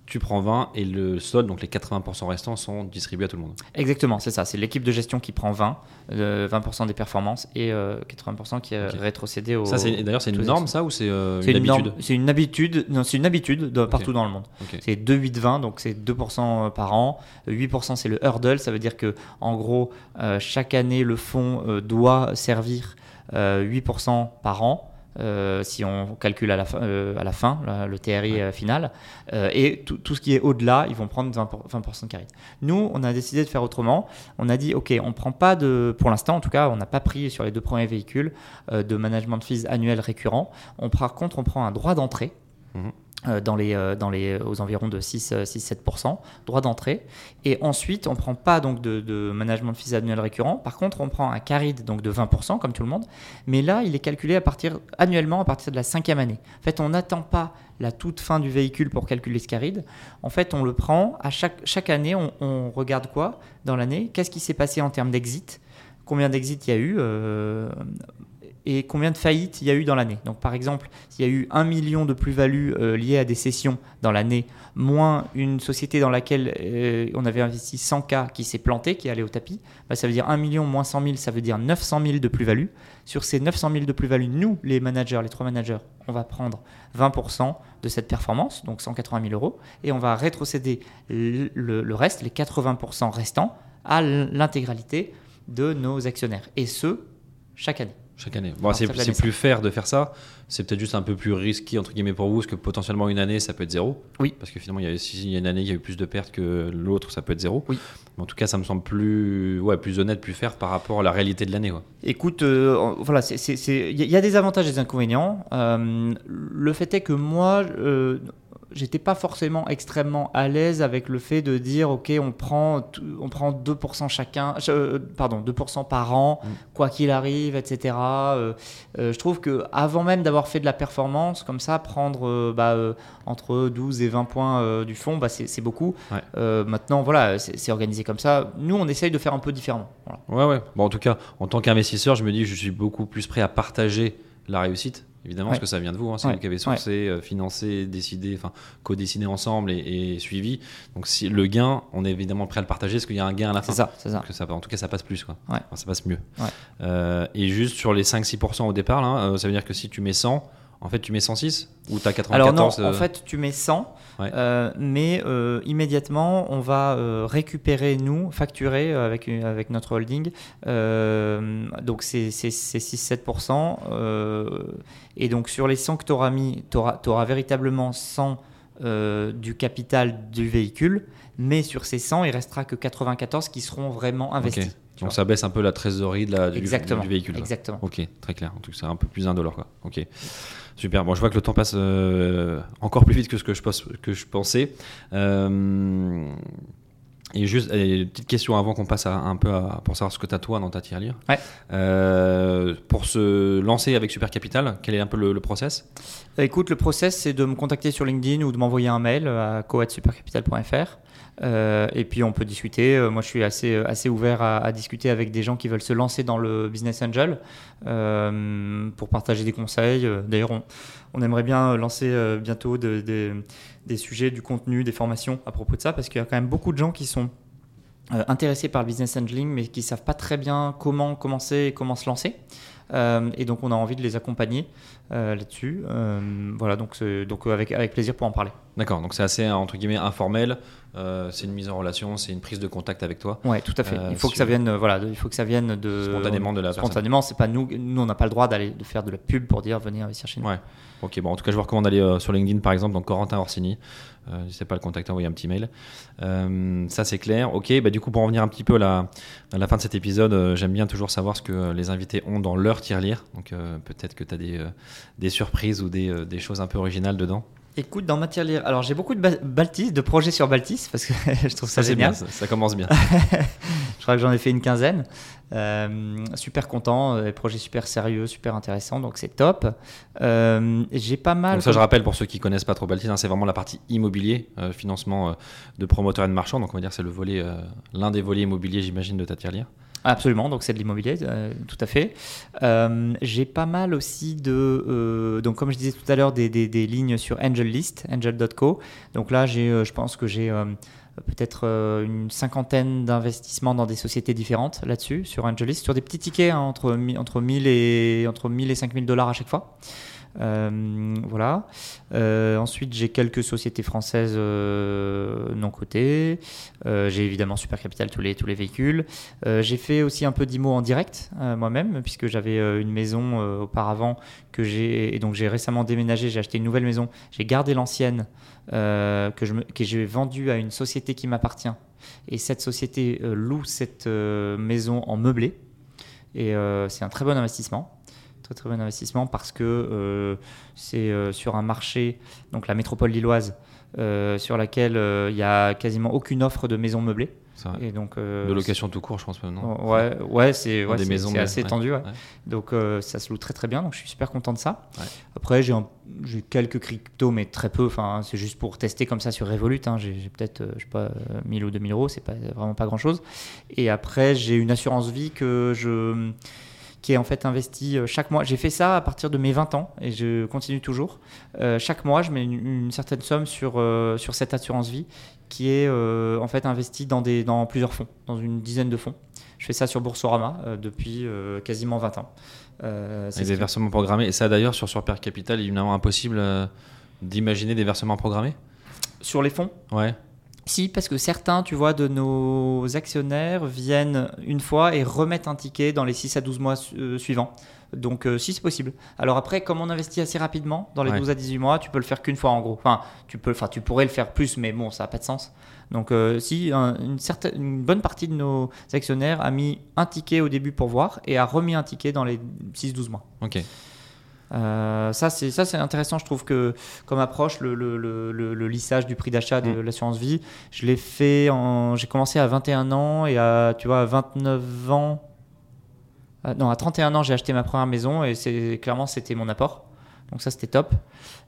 tu prends 20 et le solde, donc les 80% restants, sont distribués à tout le monde. Exactement, c'est ça. C'est l'équipe de gestion qui prend 20, euh, 20% des performances et euh, 80% qui est Ok. rétrocédé au. Ça, c'est, d'ailleurs, c'est une norme, ça, ou c'est euh, une, habitude c'est une habitude. Non, c'est une habitude de, partout dans le monde. Ok. C'est 2-8-20, donc c'est 2% par an. 8% c'est le hurdle, ça veut dire que en gros, euh, chaque année, le fonds euh, doit servir euh, 8% par an. Euh, si on calcule à la fin, euh, à la fin là, le TRI euh, final. Euh, et tout, tout ce qui est au-delà, ils vont prendre 20%, pour- 20% de carry. Nous, on a décidé de faire autrement. On a dit, OK, on prend pas de, pour l'instant en tout cas, on n'a pas pris sur les deux premiers véhicules de management fees annuel récurrent. On, par contre, on prend un droit d'entrée. Mhm. Euh, Dans les, euh, dans les, aux environs de 6-7%, droit d'entrée. Et ensuite, on ne prend pas donc de, de management fees annuel récurrent. Par contre, on prend un carried donc de 20%, comme tout le monde. Mais là, il est calculé à partir, annuellement à partir de la cinquième année. En fait, on n'attend pas la toute fin du véhicule pour calculer ce carried. En fait, on le prend à chaque, chaque année, on, regarde quoi dans l'année? Qu'est-ce qui s'est passé en termes d'exit? Combien d'exits il y a eu euh, et combien de faillites il y a eu dans l'année. Donc par exemple, s'il y a eu 1 million de plus-value euh, liées à des sessions dans l'année, moins une société dans laquelle euh, on avait investi 100K qui s'est plantée, qui est allée au tapis, bah, ça veut dire 1 million moins 100 000, ça veut dire 900 000 de plus-value. Sur ces 900 000 de plus-value, nous, les managers, les trois managers, on va prendre 20% de cette performance, donc 180 000 euros, et on va rétrocéder le reste, les 80% restants, à l'intégralité de nos actionnaires. Et ce, chaque année. Chaque année. Bon, c'est plus fair de faire ça. C'est peut-être juste un peu plus risqué entre guillemets pour vous, parce que potentiellement une année ça peut être zéro. Oui. Parce que finalement, il y a, si il y a une année, il y a eu plus de pertes que l'autre, ça peut être zéro. Oui. Mais en tout cas, ça me semble plus, ouais, plus honnête, plus fair par rapport à la réalité de l'année. Écoute, euh, voilà, y, il y a des avantages et des inconvénients. Euh, le fait est que moi, euh, j'étais pas forcément extrêmement à l'aise avec le fait de dire, ok, on prend, on prend 2% chacun, euh, pardon, 2% par an, Mm. quoi qu'il arrive, etc. Euh, euh, je trouve que avant même d'avoir fait de la performance, comme ça, prendre bah, entre 12 et 20 points du fond, bah, c'est beaucoup. Ouais. Maintenant, voilà, c'est c'est organisé comme ça. Nous, on essaye de faire un peu différemment. Voilà. Ouais, ouais. Bon, en tout cas, en tant qu'investisseur, je me dis, je suis beaucoup plus prêt à partager la réussite. Évidemment, parce que ça vient de vous, hein, c'est vous qui avez sourcé, euh, financé, décidé, enfin co-décidé ensemble et, et suivi. Donc si le gain, on est évidemment prêt à le partager parce qu'il y a un gain à la fin. C'est ça, c'est ça. Donc, ça, en tout cas, ça passe plus. Quoi. Ouais. Enfin, ça passe mieux. Ouais. Euh, et juste sur les 5-6% au départ, là, euh, ça veut dire que si tu mets 100, en fait, tu mets 106 ou tu as 94 Alors non, euh, en fait, tu mets 100, Ouais. euh, mais euh, immédiatement, on va euh, récupérer, nous, facturer euh, avec, une- avec notre holding. euh, donc, c'est c'est- c'est 6-7%. euh, et donc, sur les 100 que tu auras mis, tu auras, véritablement 100 euh, du capital du véhicule. Mais sur ces 100, il restera que 94 qui seront vraiment investis. ok. tu Donc ça baisse un peu la trésorerie de la, du, du véhicule. Exactement. Ok, très clair. En tout cas, c'est un peu plus indolore. Quoi. Ok, super. Bon, je vois que le temps passe euh, encore plus vite que ce que je, pense- que je pensais. Euh, et juste, une petite question avant qu'on passe à, un peu à, pour savoir ce que tu as toi dans ta tirelire. Ouais. Euh, pour se lancer avec Super Capital, quel est un peu le, le process? Écoute, le process, c'est de me contacter sur LinkedIn ou de m'envoyer un mail à co@supercapital.fr. Euh, et puis on peut discuter. Euh, moi, je suis assez, assez ouvert à, discuter avec des gens qui veulent se lancer dans le business angel euh, pour partager des conseils. Euh, D'ailleurs, on, on aimerait bien lancer euh, bientôt de- de- des sujets, du contenu, des formations à propos de ça, parce qu'il y a quand même beaucoup de gens qui sont euh, intéressés par le business angeling, mais qui savent pas très bien comment commencer et comment se lancer. Euh, et donc, on a envie de les accompagner euh, là-dessus. Euh, voilà, donc, donc avec, avec plaisir pour en parler. D'accord, donc c'est assez entre guillemets informel. c'est une mise en relation, c'est une prise de contact avec toi. Ouais, tout à fait. Il faut que ça vienne, voilà, de- il faut que ça vienne de Spontanément de la personne. Spontanément, c'est pas nous. Nous, on n'a pas le droit d'aller de faire de la pub pour dire venez investir chez nous. Ouais. Ok, bon, en tout cas, je vous recommande d'aller euh, sur LinkedIn par exemple, donc Corentin Orsini. Euh, N'hésitez pas à le contacter, envoyer un petit mail. Euh, ça, c'est clair. Ok, bah, du coup, pour en venir un petit peu à la, à la fin de cet épisode, euh, j'aime bien toujours savoir ce que les invités ont dans leur tirelire. Donc, peut-être que tu as des, des surprises ou des, des choses un peu originales dedans. Écoute, dans matière lire, alors j'ai beaucoup de ba- Baltis, de projets sur Baltis parce que <laughs> je trouve ça, Ça, bien, ça commence bien. <laughs> Je crois que j'en ai fait une quinzaine. Euh, super content, euh, projet super sérieux, super intéressant, donc c'est top. Euh, j'ai pas mal. Donc, ça, je rappelle pour ceux qui connaissent pas trop Baltis, hein, c'est vraiment la partie immobilier, financement de promoteurs et de marchands. Donc, on va dire c'est le volet, l'un des volets immobiliers, j'imagine, de ta tirelire. Absolument, donc c'est de l'immobilier, euh, tout à fait. Euh, j'ai pas mal aussi de, euh, donc comme je disais tout à l'heure, des, des- des lignes sur Angel List, angel.co. Donc là, j'ai, je pense que j'ai peut-être euh, une cinquantaine d'investissements dans des sociétés différentes là-dessus, sur Angel List, sur des petits tickets hein, entre, entre, 1000 et, entre 1000 et 5000 dollars à chaque fois. Euh, voilà. Euh, ensuite, j'ai quelques sociétés françaises euh, non cotées. J'ai évidemment Super Capital, tous les, tous les véhicules. J'ai fait aussi un peu d'IMO en direct moi-même, puisque j'avais une maison auparavant que j'ai. Et donc, j'ai récemment déménagé, j'ai acheté une nouvelle maison. J'ai gardé l'ancienne que j'ai vendue à une société qui m'appartient. Et cette société loue cette maison en meublé. Et c'est un très bon investissement. Très très bon investissement parce que euh, c'est euh, sur un marché, donc la métropole lilloise, euh, sur laquelle il y a quasiment aucune offre de maisons meublées. Et donc, euh, De location tout court, je pense maintenant. Ouais, ouais, c'est ouais, assez ouais. tendu. ouais. Donc euh, ça se loue très très bien, donc je suis super content de ça. Après j'ai quelques cryptos, mais très peu. Enfin c'est juste pour tester comme ça sur Revolut. hein. J'ai peut-être je sais pas euh, 1000 ou 2000 euros, c'est pas vraiment pas grand chose. Et après j'ai une assurance vie que je qui est en fait investie euh, chaque mois. J'ai fait ça à partir de mes 20 ans et je continue toujours. Euh, chaque mois, je mets une, une certaine somme sur, euh, sur cette assurance vie qui est euh, en fait investie dans, des, dans plusieurs fonds, dans une dizaine de fonds. Je fais ça sur Boursorama depuis quasiment 20 ans. C'est des versements programmés. Et ça, d'ailleurs, sur Super Capital, il est évidemment impossible d'imaginer des versements programmés? Sur les fonds? Ouais. Si, parce que certains, tu vois, de nos actionnaires viennent une fois et remettent un ticket dans les 6 à 12 mois su- euh, suivants. Donc, euh, si, c'est possible. Alors après, comme on investit assez rapidement, dans les Ouais. 12 à 18 mois, tu peux le faire qu'une fois en gros. Enfin, tu, peux, enfin, tu pourrais le faire plus, mais bon, ça n'a pas de sens. Donc, euh, si, un- une, certaine, une bonne partie de nos actionnaires a mis un ticket au début pour voir et a remis un ticket dans les 6-12 mois. Ok. Euh, ça, c'est ça, c'est intéressant. Je trouve que comme approche, le, le, le, le- le lissage du prix d'achat de Mm. l'assurance vie, je l'ai fait. En, j'ai commencé à 21 ans et à, tu vois, à 29 ans. non, à 31 ans, j'ai acheté ma première maison et c'est clairement c'était mon apport. Donc ça, c'était top.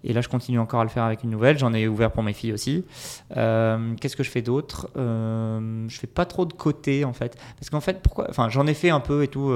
Et là, je continue encore à le faire avec une nouvelle. J'en ai ouvert pour mes filles aussi. Euh, Qu'est-ce que je fais d'autre? Euh, Je fais pas trop de côté en fait, parce qu'en fait, pourquoi Enfin, j'en ai fait un peu et tout.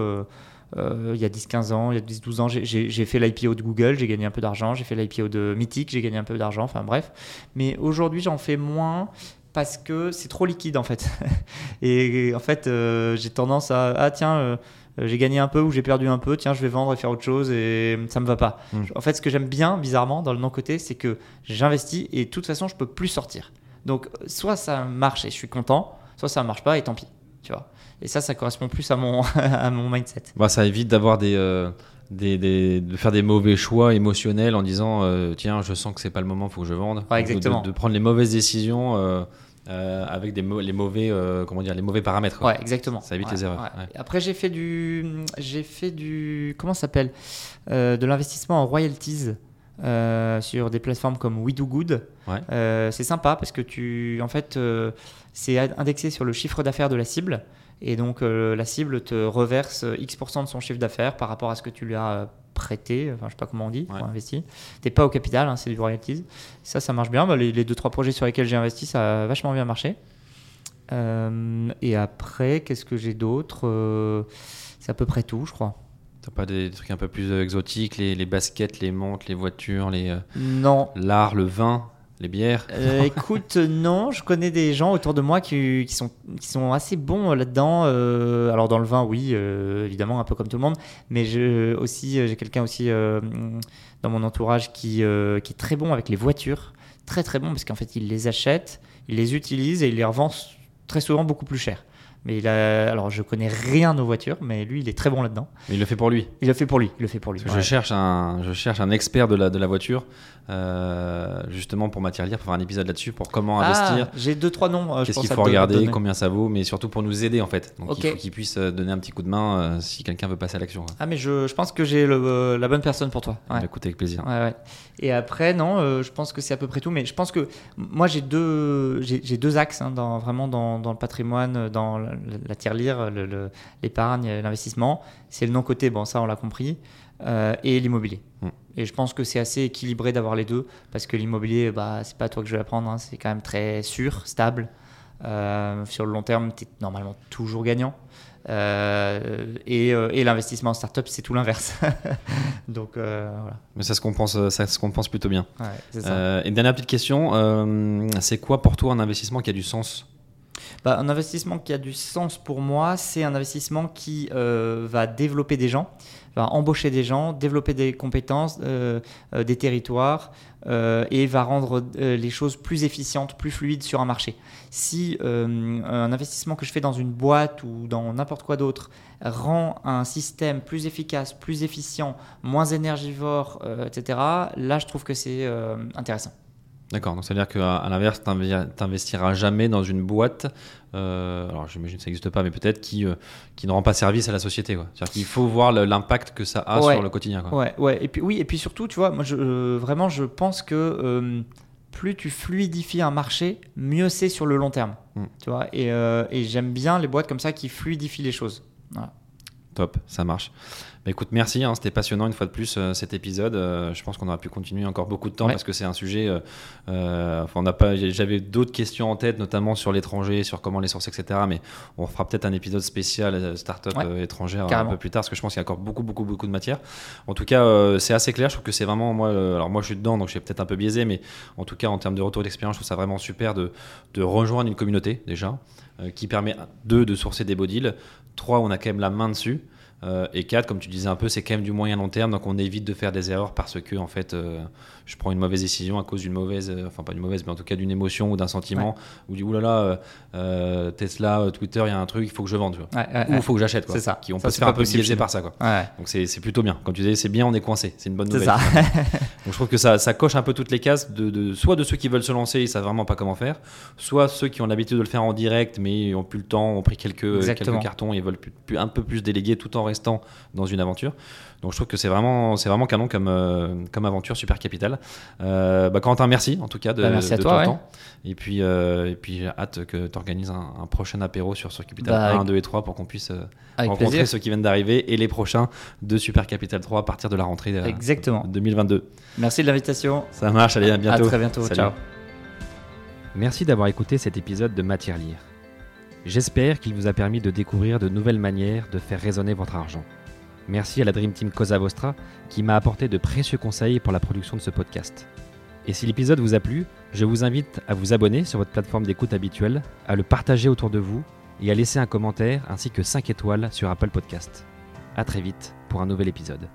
Euh, il y a 10-15 ans, il y a 10-12 ans, j'ai- fait l'IPO de Google, j'ai gagné un peu d'argent, j'ai fait l'IPO de Mythic, j'ai gagné un peu d'argent, enfin bref. Mais aujourd'hui, j'en fais moins parce que c'est trop liquide en fait. <laughs> Et en fait, euh, j'ai tendance à, ah tiens, euh, j'ai gagné un peu ou j'ai perdu un peu, tiens, je vais vendre et faire autre chose et ça me va pas. Mm. En fait, ce que j'aime bien, bizarrement, dans le non-côté, c'est que j'investis et de toute façon, je peux plus sortir. Donc, soit ça marche et je suis content, soit ça marche pas et tant pis, tu vois. Et ça, ça correspond plus à mon, <laughs> à mon mindset. Bah, ça évite d'avoir des, euh, des, des- de faire des mauvais choix émotionnels en disant euh, tiens, je sens que c'est pas le moment, faut que je vende. Ouais, Ou exactement. De, de prendre les mauvaises décisions euh, avec des les mauvais euh, comment dire les mauvais paramètres. quoi. Ouais, exactement. Ça évite Ouais, les erreurs, ouais. ouais. Après, j'ai fait du, j'ai fait du, comment ça s'appelle, Euh, de l'investissement en royalties sur des plateformes comme We Do Good. Ouais. C'est sympa parce que tu, en fait, c'est indexé sur le chiffre d'affaires de la cible. Et donc, euh, la cible te reverse X% de son chiffre d'affaires par rapport à ce que tu lui as euh, prêté, enfin, je sais pas comment on dit, Ouais. ou investi. T'es pas au capital, hein, c'est du royalties. Ça, ça marche bien. Bah, les, les deux, trois projets sur lesquels j'ai investi, ça a vachement bien marché. Euh, et après, qu'est-ce que j'ai d'autre Euh, C'est à peu près tout, je crois. T'as pas des trucs un peu plus exotiques, les, les baskets, les montres, les voitures, les Non. l'art, le vin, les bières. Euh, écoute, <laughs> non, je connais des gens autour de moi qui, qui sont, qui sont assez bons euh, là-dedans. Euh, alors dans le vin, oui, euh, évidemment, un peu comme tout le monde. Mais je, aussi, j'ai quelqu'un aussi dans mon entourage qui, qui est très bon avec les voitures. Très très bon parce qu'en fait, il les achète, il les utilise et il les revend très souvent beaucoup plus cher. Mais il a, alors je connais rien aux voitures, mais lui, il est très bon là-dedans. Mais il le fait pour lui. Il le fait pour lui. Il le fait pour lui. Ouais. Je cherche un, je cherche un expert de la, de la voiture, euh, justement pour matière lire, pour faire un épisode là-dessus, pour comment Ah, investir, J'ai deux trois noms. euh, qu'est-ce qu'il faut regarder, combien ça vaut, mais surtout pour nous aider en fait. Donc il faut qu'il puisse euh, donner un petit coup de main euh, si quelqu'un veut passer à l'action. Ah mais je, je pense que j'ai la bonne personne pour toi. Ouais. Bah, écoute avec plaisir. Ouais, ouais. Et après, non, je pense que c'est à peu près tout. Mais je pense que moi, j'ai deux, j'ai j'ai deux axes, hein, dans, vraiment dans, dans le patrimoine, dans la, tirelire, le- le- l'épargne, l'investissement. C'est le non-côté, bon, ça, on l'a compris, euh, et l'immobilier. Mm. Et je pense que c'est assez équilibré d'avoir les deux, parce que l'immobilier, bah, c'est pas toi que je vais apprendre, hein, c'est quand même très sûr, stable. Euh, sur le long terme, tu es normalement toujours gagnant. Euh, et euh, et l'investissement en startup, c'est tout l'inverse. <laughs> Donc euh, voilà. Mais ça se compense, ça se compense plutôt bien. Ouais, c'est ça. Et dernière petite question, c'est quoi pour toi un investissement qui a du sens? Bah, un investissement qui a du sens pour moi, c'est un investissement qui euh, va développer des gens, va embaucher des gens, développer des compétences, euh, euh, des territoires euh, et va rendre euh, les choses plus efficientes, plus fluides sur un marché. Si un investissement que je fais dans une boîte ou dans n'importe quoi d'autre rend un système plus efficace, plus efficient, moins énergivore, etc., là je trouve que c'est intéressant. D'accord, donc ça veut dire qu'à à l'inverse, t'invi- t'investiras jamais dans une boîte, euh, alors j'imagine que ça n'existe pas, mais peut-être qui, euh, qui ne rend pas service à la société. C'est-à-dire qu'il faut voir l'impact que ça a Ouais. sur le quotidien. quoi. Ouais, ouais. Et puis oui, et puis surtout, tu vois, moi, je, euh, vraiment, je pense que euh, plus tu fluidifies un marché, mieux c'est sur le long terme. Mm. Tu vois. Et, et j'aime bien les boîtes comme ça qui fluidifient les choses. Voilà. Top, ça marche. Bah, écoute, merci, hein, c'était passionnant une fois de plus euh, cet épisode. Euh, je pense qu'on aurait pu continuer encore beaucoup de temps Ouais. parce que c'est un sujet. euh, on n'a pas. J'avais d'autres questions en tête, notamment sur l'étranger, sur comment les sources, etc. Mais on fera peut-être un épisode spécial startup Ouais, étrangère carrément. un peu plus tard parce que je pense qu'il y a encore beaucoup, beaucoup, beaucoup de matière. En tout cas, c'est assez clair. Je trouve que c'est vraiment moi. alors moi, je suis dedans, donc je suis peut-être un peu biaisé, mais en tout cas, en termes de retour d'expérience, je trouve ça vraiment super de, de rejoindre une communauté déjà qui permet deux de sourcer des beaux deals, trois on a quand même la main dessus. Euh, et 4, comme tu disais un peu, c'est quand même du moyen long terme, donc on évite de faire des erreurs parce que en fait, euh, je prends une mauvaise décision à cause d'une mauvaise, euh, enfin pas d'une mauvaise, mais en tout cas d'une émotion ou d'un sentiment, ou du oulala, euh, Tesla, Twitter, il y a un truc, il faut que je vende, tu vois. Ouais, ouais, ou il ouais. faut que j'achète, quoi. C'est ça. Qui on Ça, peut se faire un peu biaiser par ça, quoi. Ouais. Donc c'est plutôt bien. Comme tu disais, c'est bien, on est coincé, c'est une bonne C'est nouvelle. ça. <laughs> Donc je trouve que ça, ça coche un peu toutes les cases, de, de- soit de ceux qui veulent se lancer, ils savent vraiment pas comment faire, soit ceux qui ont l'habitude de le faire en direct, mais ils ont plus le temps, ont pris quelques, Exactement. quelques cartons et veulent plus- plus- un peu plus déléguer tout en restant dans une aventure. Donc je trouve que c'est vraiment, c'est vraiment canon comme, euh, comme aventure super capital. Euh, bah, Quentin, merci en tout cas de, Bah, merci à de toi, ton ouais. temps. Et puis, euh, et puis j'ai hâte que tu organises un, un prochain apéro sur Sur Capital Bah, 1, avec- 2 et 3 pour qu'on puisse euh, rencontrer plaisir. ceux qui viennent d'arriver et les prochains de Super Capital 3 à partir de la rentrée euh, Exactement. 2022. Merci de l'invitation. Ça marche, allez, à bientôt. À très bientôt. Salut. Ciao. Merci d'avoir écouté cet épisode de Matière Lire. J'espère qu'il vous a permis de découvrir de nouvelles manières de faire résonner votre argent. Merci à la Dream Team Cosa Vostra qui m'a apporté de précieux conseils pour la production de ce podcast. Et si l'épisode vous a plu, je vous invite à vous abonner sur votre plateforme d'écoute habituelle, à le partager autour de vous et à laisser un commentaire ainsi que 5 étoiles sur Apple Podcast. A très vite pour un nouvel épisode.